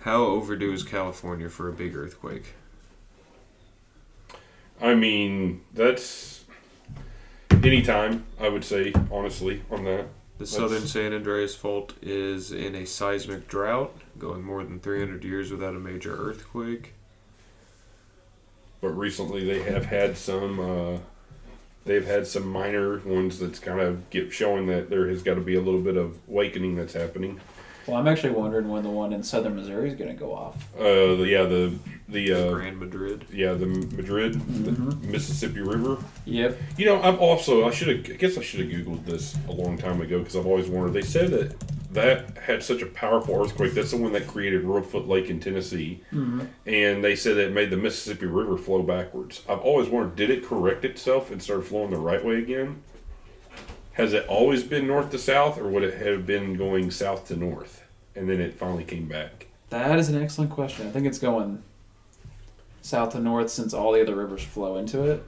How overdue is California for a big earthquake? I mean, that's anytime, I would say, honestly, on that. The That's- southern San Andreas Fault is in a seismic drought, going more than 300 years without a major earthquake. But recently they have had some, uh, they've had some minor ones that's kind of get showing that there has got to be a little bit of awakening that's happening. Well, I'm actually wondering when the one in southern Missouri is going to go off. Uh, yeah, the, the, uh, Grand Madrid. yeah, the Madrid, the Mississippi River. Yep. You know, I've also I should have I guess I should have googled this a long time ago because I've always wondered. They said that that had such a powerful earthquake. That's the one that created Reelfoot Lake in Tennessee, and they said that it made the Mississippi River flow backwards. I've always wondered, did it correct itself and start flowing the right way again? Has it always been north to south, or would it have been going south to north, and then it finally came back? That is an excellent question. I think it's going south to north since all the other rivers flow into it.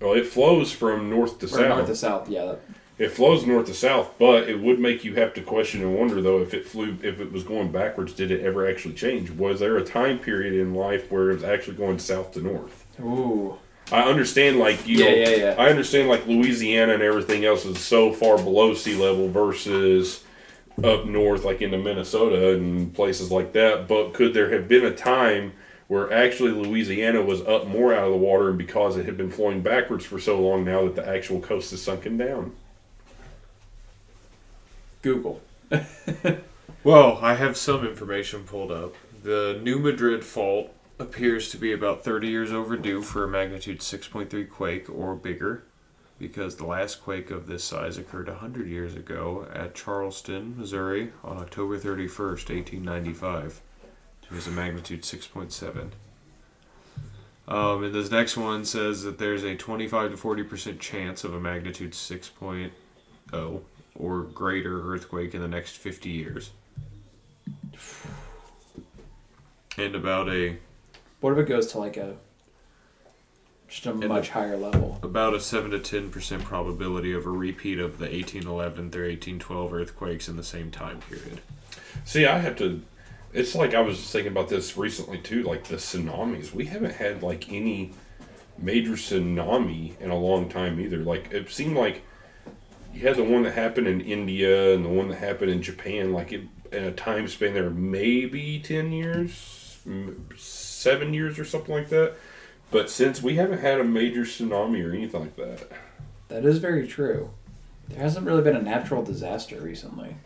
Well, it flows from north to Or south. north to south, yeah. That, It flows north to south, but it would make you have to question and wonder though if it flew if it was going backwards, did it ever actually change? Was there a time period in life where it was actually going south to north? ooh. I understand like you Yeah, know, yeah, yeah. I understand like Louisiana and everything else is so far below sea level versus up north like into Minnesota and places like that, but could there have been a time where actually Louisiana was up more out of the water and because it had been flowing backwards for so long now that the actual coast is sunken down? Google. Well, I have some information pulled up. The New Madrid Fault appears to be about 30 years overdue for a magnitude 6.3 quake or bigger, because the last quake of this size occurred 100 years ago at Charleston, Missouri, on October 31st, 1895. It was a magnitude 6.7. Um, and this next one says that there's a 25 to 40% chance of a magnitude 6.0 or greater earthquake in the next 50 years. And about a What if it goes to like a just a much higher level? about a 7 to 10% probability of a repeat of the 1811 through 1812 earthquakes in the same time period. See, I have to. It's like I was thinking about this recently too. Like the tsunamis, we haven't had like any major tsunami in a long time either. Like it seemed like you had the one that happened in India and the one that happened in Japan. Like it, in a time span there, maybe ten years, m- seven years, or something like that. But since we haven't had a major tsunami or anything like that, That is very true. There hasn't really been a natural disaster recently.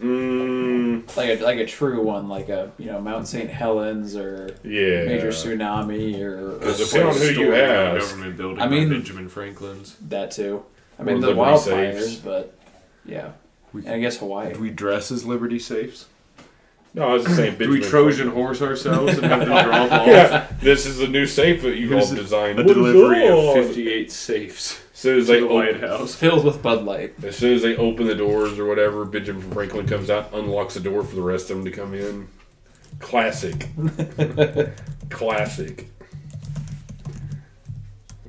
mm, Like a, like a true one, like a you know Mount St. Helens or yeah, major tsunami or, or Because depending on who you Storming a ask. government building I by mean- Benjamin Franklin's. that too. I mean Or the Liberty wildfires, Safes. but yeah. We- And I guess Hawaii. Do we dress as Liberty Safes? No, I was just saying. Do we Benjamin Trojan horse ourselves and have them drop off? yeah, this is the new safe that you all Here's designed. A What is delivery of that? 58 safes As soon as to they the White open, House. filled with Bud Light. as soon as they open the doors or whatever, Benjamin Franklin comes out, unlocks the door for the rest of them to come in. Classic, classic.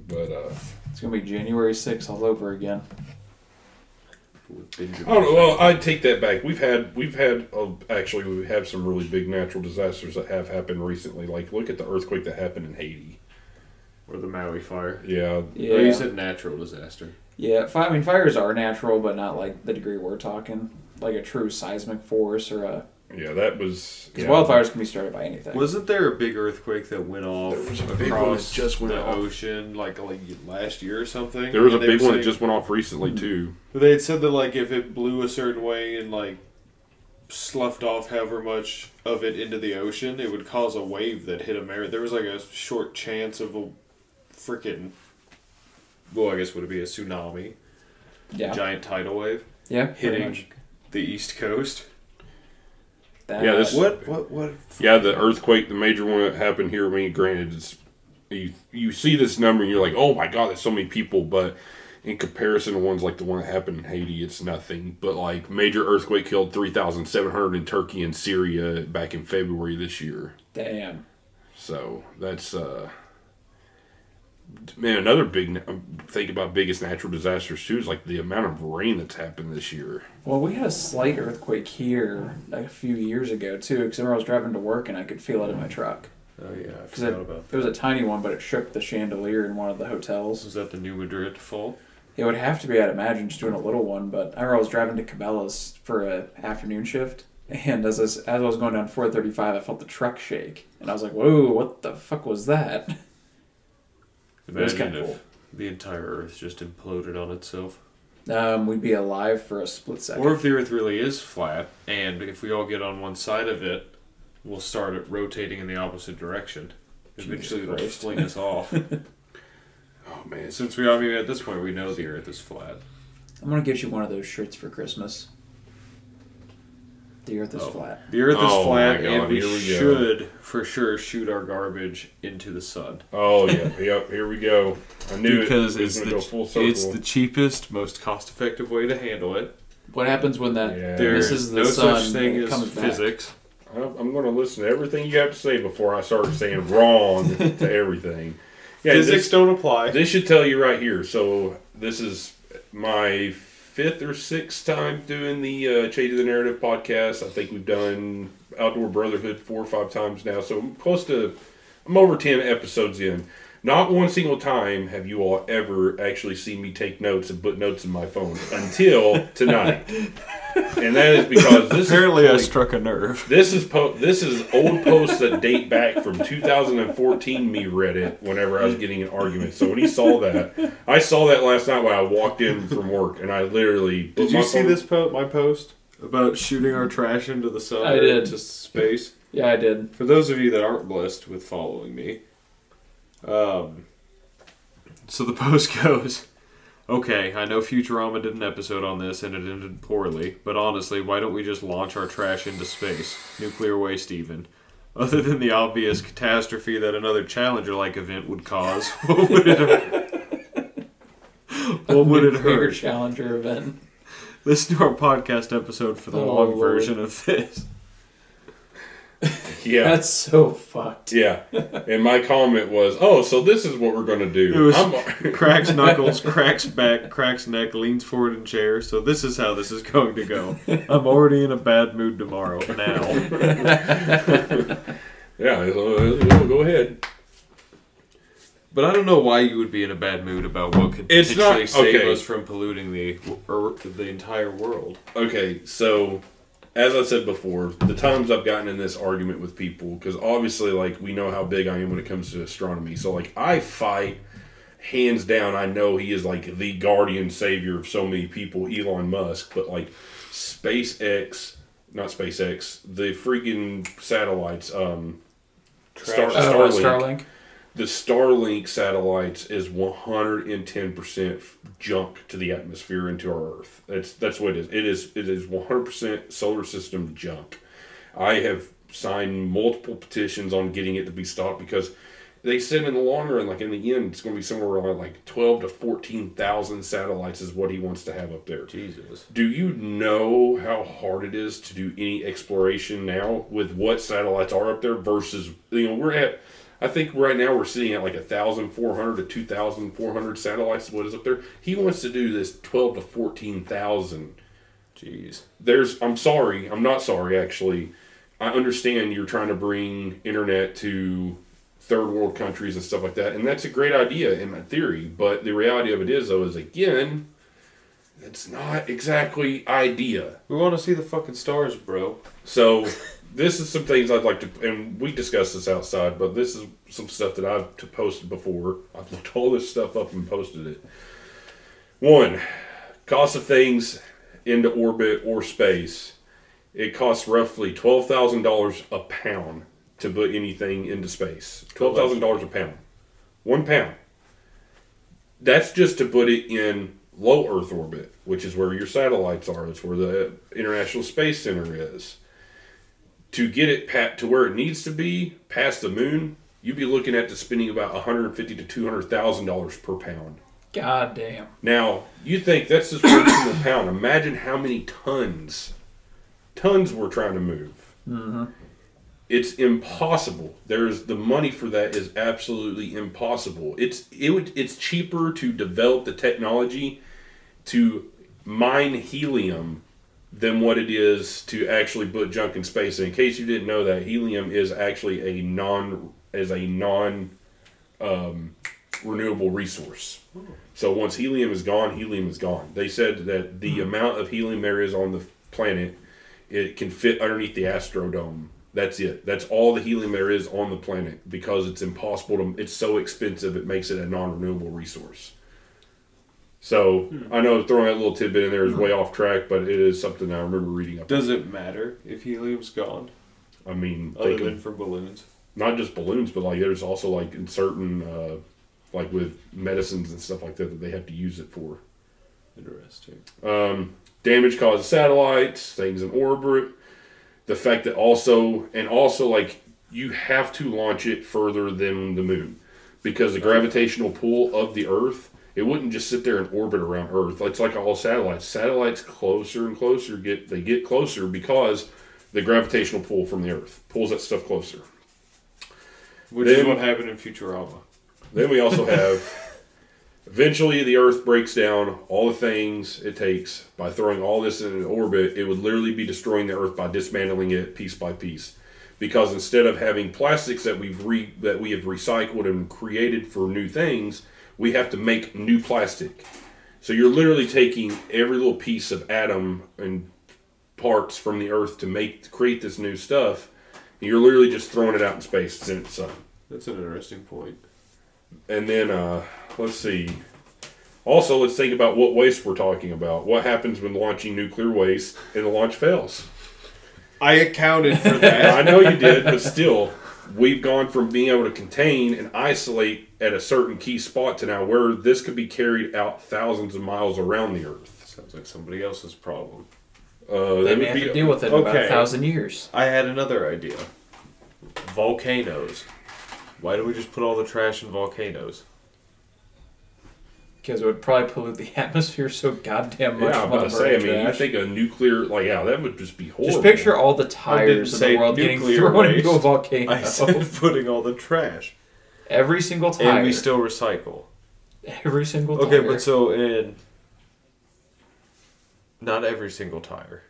But uh, It's gonna be January 6th all over again. Benjamin I don't know. Well, I take that back. We've had we've had uh, actually we have some really big natural disasters that have happened recently. Like look at the earthquake that happened in Haiti. or the Maui fire. Yeah, Yeah. Oh, you said natural disaster. Yeah, fi- I mean, fires are natural, but not like the degree we're talking. Like a true seismic force or a. yeah, that was. Because yeah. wildfires can be started by anything. Wasn't there a big earthquake that went off There was a big one across that just went the off. ocean like like last year or something? There was a And they big were one that just went off recently mm-hmm. too. They had said that like if it blew a certain way and like sloughed off however much of it into the ocean, it would cause a wave that hit America. There was like a short chance of a freaking well, I guess would it be a tsunami, yeah. giant tidal wave Yeah. hitting the east coast. That, Yeah, this- What what what? Yeah, the earthquake, the major one that happened here. I mean, granted, it's you you see this number and you're like, oh my god, there's so many people. But in comparison to ones like the one that happened in Haiti, it's nothing. But like major earthquake killed three thousand seven hundred in Turkey and Syria back in February this year. Damn. So that's uh man another big. Um, think about biggest natural disasters too is like the amount of rain that's happened this year. Well, we had a slight earthquake here like a few years ago too. Because I remember I was driving to work and I could feel it in my truck. Oh yeah, I Because forgot it, about. it was a tiny one, but it shook the chandelier in one of the hotels. Was that the New Madrid fault? It would have to be, I'd imagine, just doing a little one. But I remember I was driving to Cabela's for a afternoon shift, and as I, was- as I was going down 435, I felt the truck shake, and I was like, "Whoa, what the fuck was that?" It was kinda if the entire Earth just imploded on itself. Um, we'd be alive for a split second. Or if the Earth really is flat, and if we all get on one side of it, we'll start it rotating in the opposite direction. Eventually, it'll Christ. fling us off. Oh man, Since we, I mean, at this point, we know the Earth is flat. I'm gonna get you one of those shirts for Christmas. The Earth is Oh. flat. The Earth Oh is flat, and we, here we go. should, for sure, shoot our garbage into the sun. oh yeah, yep. Here we go. I knew because it. it's gonna the, go full it's the cheapest, most cost-effective way to handle it. What happens when that Yeah. There's misses the no sun such thing as comes back? physics. I'm I'm going to listen to everything you have to say before I start saying wrong to everything. Yeah, physics this, don't apply. this should tell you right here. So this is my fifth or sixth time doing the uh, Changing the Narrative podcast. I think we've done Outdoor Brotherhood four or five times now. So I'm close to, I'm over 10 episodes in. Not one single time have you all ever actually seen me take notes and put notes in my phone until tonight. and that is because this Apparently, is I like- struck a nerve. this is po- this is old posts that date back from 2014. Me read it whenever I was getting an argument. So when he saw that, I saw that last night when I walked in from work, and I literally Did you see phone- this po- my post about shooting our trash into the sun? I did. into space. Yeah, I did. For those of you that aren't blessed with following me, um, so the post goes. Okay, I know Futurama did an episode on this and it ended poorly, but honestly, why don't we just launch our trash into space? Nuclear waste, even. Other than the obvious catastrophe that another Challenger like event would cause, what would it, what would it hurt? Challenger event. Listen to our podcast episode for the Oh, long Lord. version of this. yeah. That's so fucked. Yeah, and my comment was, "Oh, so this is what we're going to do." It was I'm- cracks knuckles, cracks back, cracks neck, leans forward in chair. So this is how this is going to go. I'm already in a bad mood tomorrow. Now, yeah, uh, go ahead. but I don't know why you would be in a bad mood about what could It's potentially not- save us from polluting the or the entire world. Okay, so as I said before, the times I've gotten in this argument with people, because obviously, like, we know how big I am when it comes to astronomy. So, like, I fight hands down. I know he is like the guardian savior of so many people, Elon Musk, but like SpaceX, not SpaceX, the freaking satellites, um, Star, Trash. Oh, uh, Starlink Starlink. The Starlink satellites is 110% junk to the atmosphere into our Earth. That's that's what it is. It is it is 100% solar system junk. I have signed multiple petitions on getting it to be stopped because they said in the long run, like in the end, it's going to be somewhere around like 12 to 14,000 satellites is what he wants to have up there. Jesus. Do you know how hard it is to do any exploration now with what satellites are up there versus you know we're at I think right now we're sitting at like a thousand four hundred to two thousand four hundred satellites. What is up there? He wants to do this twelve to fourteen thousand. Jeez. There's I'm sorry, I'm not sorry actually. I understand you're trying to bring internet to third world countries and stuff like that. And that's a great idea in theory, but the reality of it is, though, is again, it's not exactly idea. We want to see the fucking stars, bro. So this is some things I'd like to, and we discussed this outside, but this is some stuff that I've posted before. I've looked all this stuff up and posted it. One, cost of things into orbit or space. It costs roughly twelve thousand dollars a pound to put anything into space. Twelve thousand dollars a pound, one pound. That's just to put it in low Earth orbit, which is where your satellites are. It's where the International Space Center is to get it pat to where it needs to be past the moon, you'd be looking at to spending about 150 to 200 thousand dollars per pound. God damn. Now you think that's just one single pound. Imagine how many tons, tons we're trying to move. Mm-hmm. It's impossible. There's the money for that is absolutely impossible. It's it would it's cheaper to develop the technology to mine helium than what it is to actually put junk in space. And in case you didn't know that, helium is actually a non is a non um, renewable resource. So once helium is gone, helium is gone. They said that the amount of helium there is on the planet, it can fit underneath the astrodome. That's it. That's all the helium there is on the planet because it's impossible to. It's so expensive. It makes it a non-renewable resource. So I know throwing that little tidbit in there is way off track, but it is something I remember reading up. Does it matter if helium's gone, I mean, other they than can, for balloons? not just balloons, but like there's also like in certain, uh, like with medicines and stuff like that, that they have to use it for. Interesting. Um, damage caused to satellites, things in orbit. The fact that also, and also like you have to launch it further than the moon because the gravitational pull of the Earth, it wouldn't just sit there and orbit around Earth. It's like all satellites. Satellites closer and closer get they get closer because the gravitational pull from the Earth pulls that stuff closer. Which is Then- what happened in Futurama. Then we also have eventually the Earth breaks down all the things it takes by throwing all this in an orbit. It would literally be destroying the Earth by dismantling it piece by piece. Because instead of having plastics that we've re, that we have recycled and created for new things, we have to make new plastic. So you're literally taking every little piece of atom and parts from the Earth to make to create this new stuff. And you're literally just throwing it out in space. It's in its sun. That's an interesting point. And then uh, let's see. Also, let's think about what waste we're talking about. What happens when launching nuclear waste and the launch fails? I accounted for that. I know you did, but still, we've gone from being able to contain and isolate at a certain key spot to now where this could be carried out thousands of miles around the Earth. Sounds like somebody else's problem. Uh, They may have be to deal with it in about a thousand years. I had another idea. Volcanoes. Why do we just put all the trash in volcanoes? Because it would probably pollute the atmosphere so goddamn much. Yeah, I'm from about to say. I the mean, you think a nuclear like yeah, that would just be horrible. Just picture all the tires of say the world getting nuclear thrown into a volcano. I said putting all the trash. Every single tire. And we still recycle. every single tire. Okay, but so in not every single tire.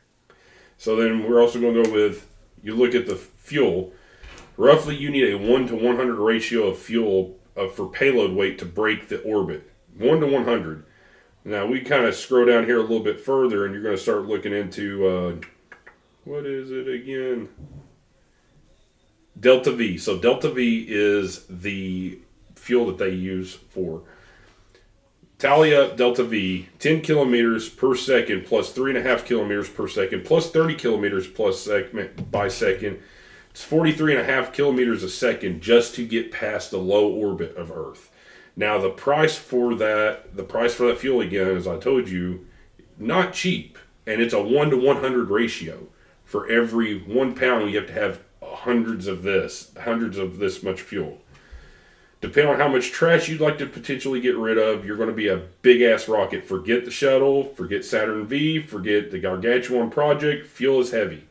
So then we're also going to go with you look at the fuel. Roughly, you need a one to one hundred ratio of fuel uh, for payload weight to break the orbit. One to one hundred. Now we kind of scroll down here a little bit further, and you're going to start looking into uh, what is it again? Delta V. So Delta V is the fuel that they use for Tally up delta V, 10 kilometers per second plus 3.5 kilometers per second plus 30 kilometers plus second by second. It's 43.5 kilometers a second just to get past the low orbit of Earth. Now, the price for that, the price for that fuel, again, as I told you, not cheap. And it's a 1 to 100 ratio. For every one pound, you have to have hundreds of this, hundreds of this much fuel depending on how much trash you'd like to potentially get rid of, you're going to be a big ass rocket. Forget the shuttle, forget Saturn V, forget the Gargantuan project. Fuel is heavy.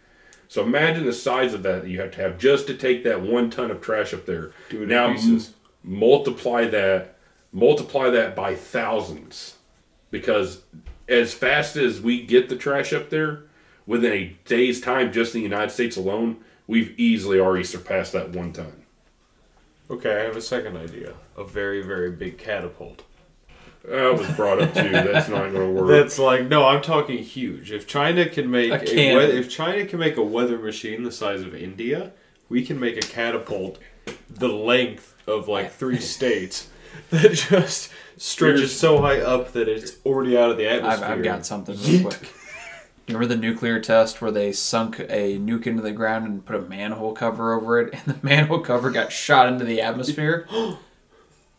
So imagine the size of that that you have to have just to take that one ton of trash up there. Do it in now m- multiply that, multiply that by thousands, because as fast as we get the trash up there, within a day's time, just in the United States alone, we've easily already surpassed that one ton. Okay, I have a second idea. A very, very big catapult. That was brought up too. That's not going to work. That's like no, I'm talking huge. If China can make A a, we- if China can make a weather machine the size of India, we can make a catapult the length of like three states that just stretches Here's- so high up that it's already out of the I've, atmosphere. I've got something real quick. Remember the nuclear test where they sunk a nuke into the ground and put a manhole cover over it, and the manhole cover got shot into the atmosphere?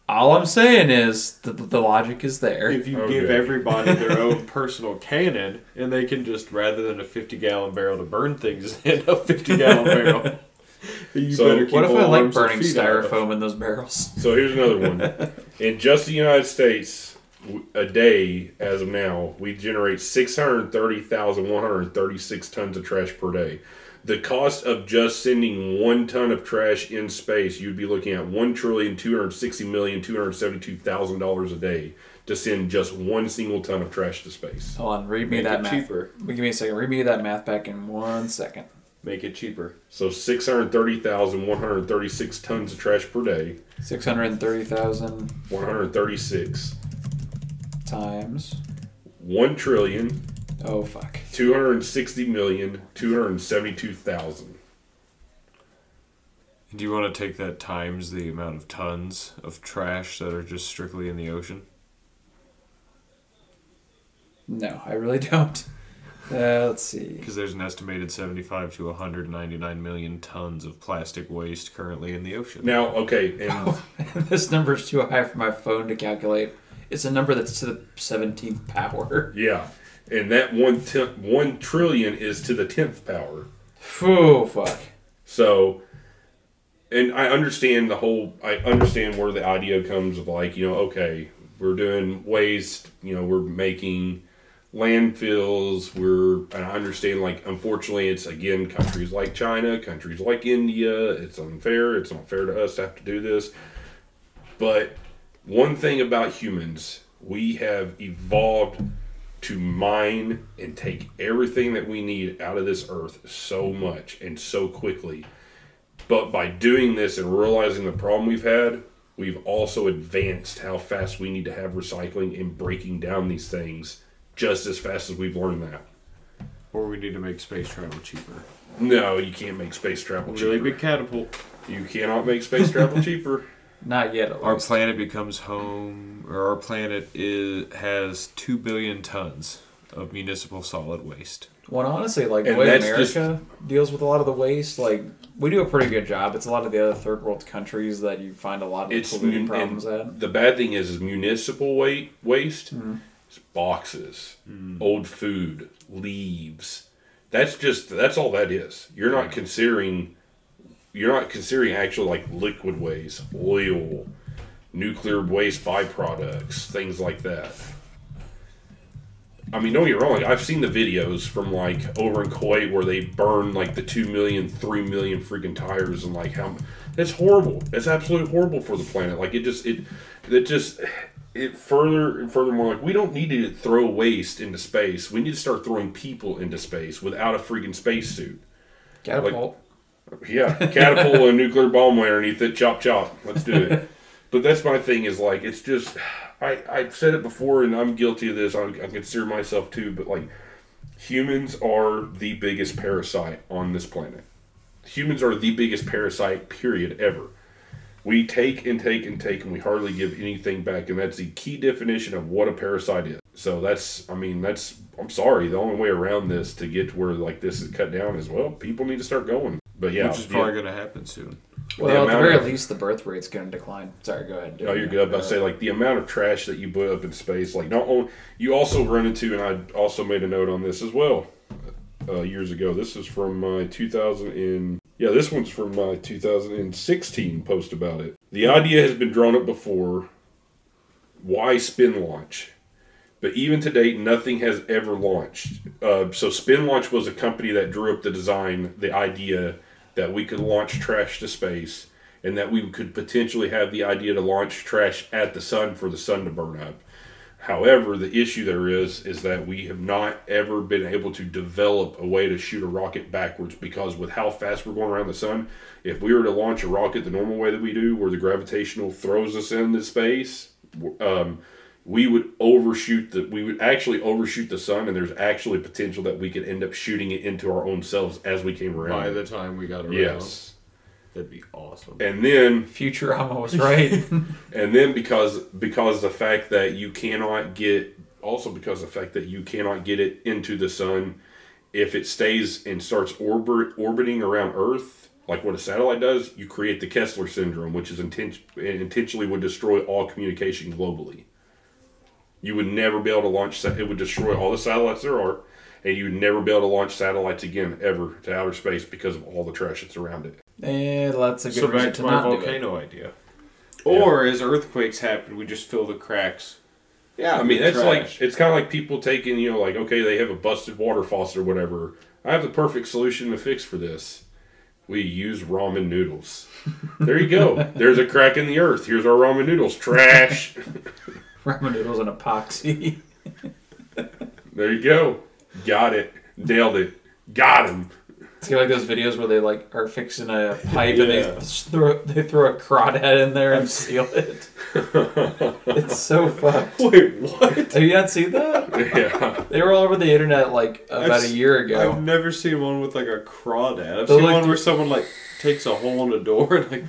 All I'm saying is that the, the logic is there. If you Okay. give everybody their own personal cannon, and they can just rather than a 50 gallon barrel to burn things in, a 50 gallon barrel. You So, better keep What if I like burning feet out of it. styrofoam in those barrels? So here's another one. In just the United States, a day as of now, we generate 630,136 tons of trash per day. The cost of just sending one ton of trash in space, you'd be looking at one trillion two hundred sixty million two hundred seventy-two thousand dollars a day to send just one single ton of trash to space. Hold on, read me Make that math. cheaper. Give me a second. Read me that math back in one second. Make it cheaper. So six hundred thirty thousand one hundred thirty-six tons of trash per day. Six hundred thirty thousand One hundred thirty-six. times. One trillion Oh fuck. Two hundred sixty million, two hundred seventy-two thousand. Do you want to take that times the amount of tons of trash that are just strictly in the ocean? No, I really don't. Uh, let's see. Because there's an estimated 75 to 199 million tons of plastic waste currently in the ocean. Now, okay, and this is too high for my phone to calculate. It's a number that's to the seventeenth power. yeah, and that one trillion is to the tenth power. Oh fuck. So, and I understand the whole. I understand where the idea comes of like you know, okay, we're doing waste. You know, we're making landfills. We're and I understand like unfortunately it's again countries like China, countries like India. It's unfair. It's not fair to us to have to do this. But one thing about humans, we have evolved to mine and take everything that we need out of this earth so much and so quickly. But by doing this and realizing the problem we've had, we've also advanced how fast we need to have recycling and breaking down these things just as fast as we've learned that. Or we need to make space travel cheaper. No, you can't make space travel cheaper. Really big catapult. You cannot make space travel cheaper. Not yet. At Our planet becomes home, or our planet is has 2 billion tons of municipal solid waste. Well, honestly, like the And way that's America deals with a lot of the waste, like we do a pretty good job. It's a lot of the other third world countries that you find a lot of It's polluting mun- problems and at. The bad thing is, is municipal weight waste, mm-hmm. Boxes, old food, leaves. That's just that's all that is. You're not considering you're not considering actual like liquid waste, oil, nuclear waste byproducts, things like that. I mean, don't get wrong. Like, I've seen the videos from like over in Kuwait where they burn like the two million, three million freaking tires, and like how that's horrible. It's absolutely horrible for the planet. Like it just it it just it further and furthermore like we don't need to throw waste into space. We need to start throwing people into space without a freaking spacesuit. Catapult. Yeah, catapult a nuclear bomb underneath it. Chop chop. Let's do it. but that's my thing. Is like it's just. I I've said it before, and I'm guilty of this. I, I consider myself too. But like, humans are the biggest parasite on this planet. Humans are the biggest parasite. Period. Ever. We take and take and take, and we hardly give anything back, and that's the key definition of what a parasite is. So that's, I mean, that's. I'm sorry. The only way around this to get to where like this is cut down is well, people need to start going. But yeah, which is yeah. probably going to happen soon. well, the at the very of- least, the birth rate's going to decline. Sorry, go ahead. Oh, you're good. But I say like the amount of trash that you put up in space, like not only you also run into, and I also made a note on this as well uh, years ago. This is from my 2000 and yeah, this one's from my 2016 post about it. The idea has been drawn up before. Why spin launch? But even to date, nothing has ever launched. Uh, so SpinLaunch was a company that drew up the design, the idea that we could launch trash to space, and that we could potentially have the idea to launch trash at the sun for the sun to burn up. However, the issue there is is that we have not ever been able to develop a way to shoot a rocket backwards because with how fast we're going around the sun, if we were to launch a rocket the normal way that we do, where the gravitational throws us into space, um, we would overshoot the we would actually overshoot the sun, and there's actually potential that we could end up shooting it into our own selves as we came around. By the time we got around, yes, that'd be awesome. and then Futurama was right. and then because because the fact that you cannot get also because the fact that you cannot get it into the sun if it stays and starts orbit orbiting around earth like what a satellite does you create the kessler syndrome which is inten- intentionally would destroy all communication globally you would never be able to launch it would destroy all the satellites there are and you would never be able to launch satellites again ever to outer space because of all the trash that's around it and that's a good so reason back to to my not do it. volcano idea. Or as earthquakes happen, we just fill the cracks. Yeah, I mean with that's like it's kind of like people taking you know like okay they have a busted water faucet or whatever. I have the perfect solution to fix for this. We use ramen noodles. There you go. There's a crack in the earth. Here's our ramen noodles. Trash. Ramen noodles and epoxy. there you go. Got it. Nailed it. Got him. It's like those videos where they like are fixing a pipe and they throw they throw a crawdad in there and seal it. it's so fucked. Wait, what? Have you not seen that? Yeah. They were all over the internet like about I've a year ago. I've never seen one with like a crawdad. I've They're seen like- one where someone like takes a hole in a door and like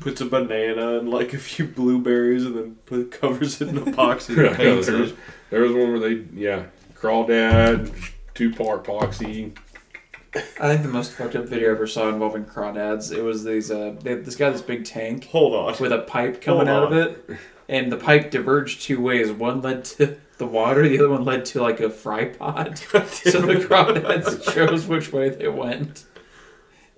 puts a banana and like a few blueberries and then put covers it in epoxy Yeah, there, was, there was one where they yeah crawdad two part epoxy. I think the most fucked up video I ever saw involving crawdads. It was these uh they this guy this big tank Hold on. with a pipe coming Hold out of it, and the pipe diverged two ways. One led to the water, the other one led to like a fry pot. so the crawdads chose which way they went.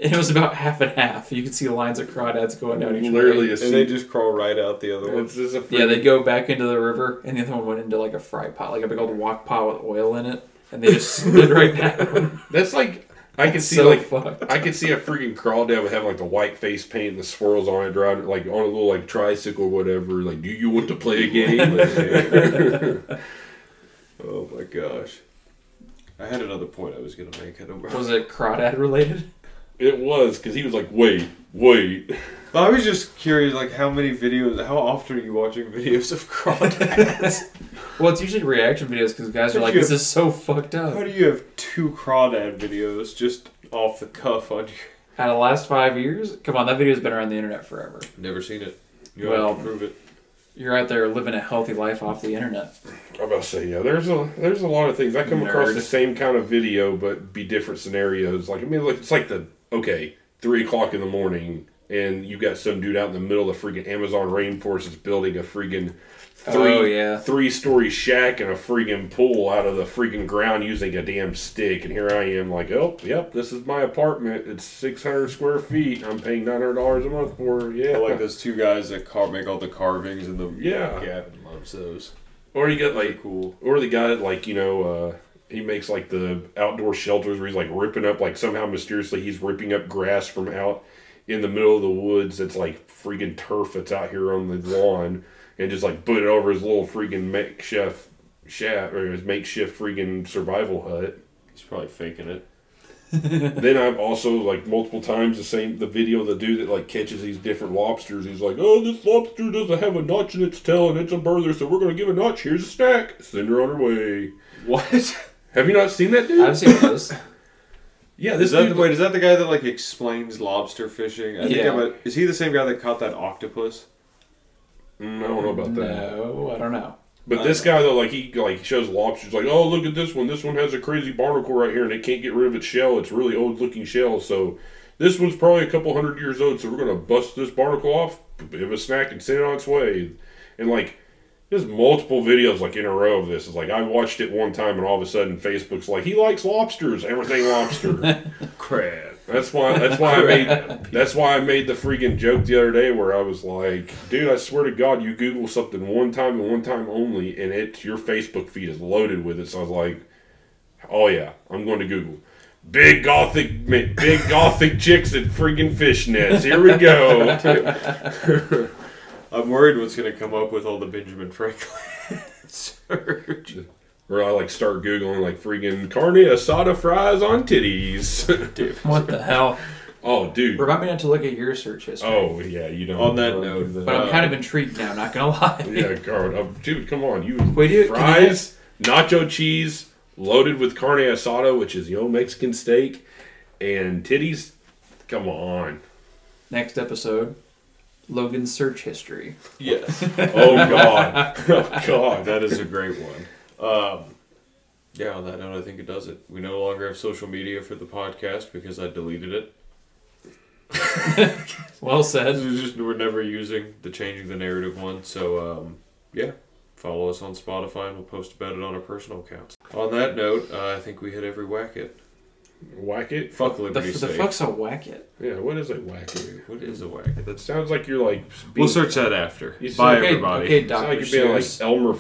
And it was about half and half. You could see lines of crawdads going down each Literally way. a and they just crawl right out the other one. It's Yeah, they go back into the river, and the other one went into like a fry pot, like a big old wok pot with oil in it, and they just slid right down. That's like I can see so like fucked. I could see a freaking crawdad with having like the white face paint and the swirls on it, driving like on a little like tricycle or whatever. Like, do you want to play a game? Oh my gosh. I had another point I was gonna make. I don't remember. Was it crawdad related? it was because he was like, wait, wait. I was just curious, like how many videos, how often are you watching videos of crawdads? Well, it's usually reaction videos because guys are Did like, you- "This is so fucked up. how up." do you have two crawdad videos just off the cuff on your? Out of the last five years, come on, that video's been around the internet forever. Never seen it. You Well- have to prove it. You're out there living a healthy life off the internet. I'm about to say, yeah. There's a there's a lot of things I come across Nerd. the same kind of video, but be different scenarios. Like I mean, like it's like the okay three o'clock in the morning, and you got some dude out in the middle of the freaking Amazon rainforest that's building a freaking three Oh, yeah. three story shack and a freaking pool out of the freaking ground using a damn stick. And here I am, like, oh, yep, this is my apartment. It's six hundred square feet. I'm paying nine hundred dollars a month for. it. Yeah, I like those two guys that car- make all the carvings and the Yeah. Gavin loves those. Or you get like Cool. Or the guy that like you know uh, he makes like the outdoor shelters where he's like ripping up like somehow mysteriously he's ripping up grass from out in the middle of the woods that's like freaking turf that's out here on the lawn and just like put it over his little freaking makeshift shack or his makeshift freaking survival hut. He's probably faking it. then I've also like multiple times the same the video of the dude that like catches these different lobsters. He's like, "Oh, this lobster doesn't have a notch in its tail, and it's a burger, so we're gonna give a notch. Here's a snack. Send her on her way." What? Have you not seen that dude? I've seen those. Yeah, Is this that dude. the, wait? Is that the guy that like explains lobster fishing? I think Yeah. I'm a, is he the same guy that caught that octopus? Mm, I don't know about that. No, I don't know. But this guy though, like he like shows lobsters, like, oh look at this one. This one has a crazy barnacle right here, and it can't get rid of its shell. It's really old looking shell. So this one's probably a couple hundred years old. So we're gonna bust this barnacle off, give it a snack, and send it on its way. And like, there's multiple videos like in a row of this. It's like I watched it one time, and all of a sudden Facebook's like, he likes lobsters, everything lobster. Crab. That's why. That's why I made. That's why I made the freaking joke the other day where I was like, "Dude, I swear to God, you Google something one time and one time only, and it your Facebook feed is loaded with it." So I was like, "Oh yeah, I'm going to Google." Big gothic, big gothic chicks and freaking fishnets. Here we go. I'm worried what's going to come up with all the Benjamin Franklin search. Where I like start googling like freaking carne asada fries on titties. Dude. What the hell? oh, dude. Remind me not to look at your search history. Oh yeah, you don't. On that don't note, do that. But I'm kind of intrigued now, not gonna lie. yeah, God, oh, um, dude, come on, you Wait, do you- can you- fries, nacho cheese, loaded with carne asada, which is you know Mexican steak, and titties. Come on. Next episode, Logan's search history. Yes. Oh God. oh God. that is a great one. Um, yeah, on that note, I think it does it. We no longer have social media for the podcast because I deleted it. Well said. We're just we're never using the changing the narrative one. So um, yeah, follow us on Spotify and we'll post about it on our personal accounts. On that note, uh, I think we hit every whack it. Whack it. Fuck The, Liberty the State. fuck's a whack it? Yeah. What is a Whack it. What is a whack it? That sounds like you're like. We'll search that after. You Bye, said- Okay, everybody. okay, Sounds like Doctor you're being like Seuss. Elmer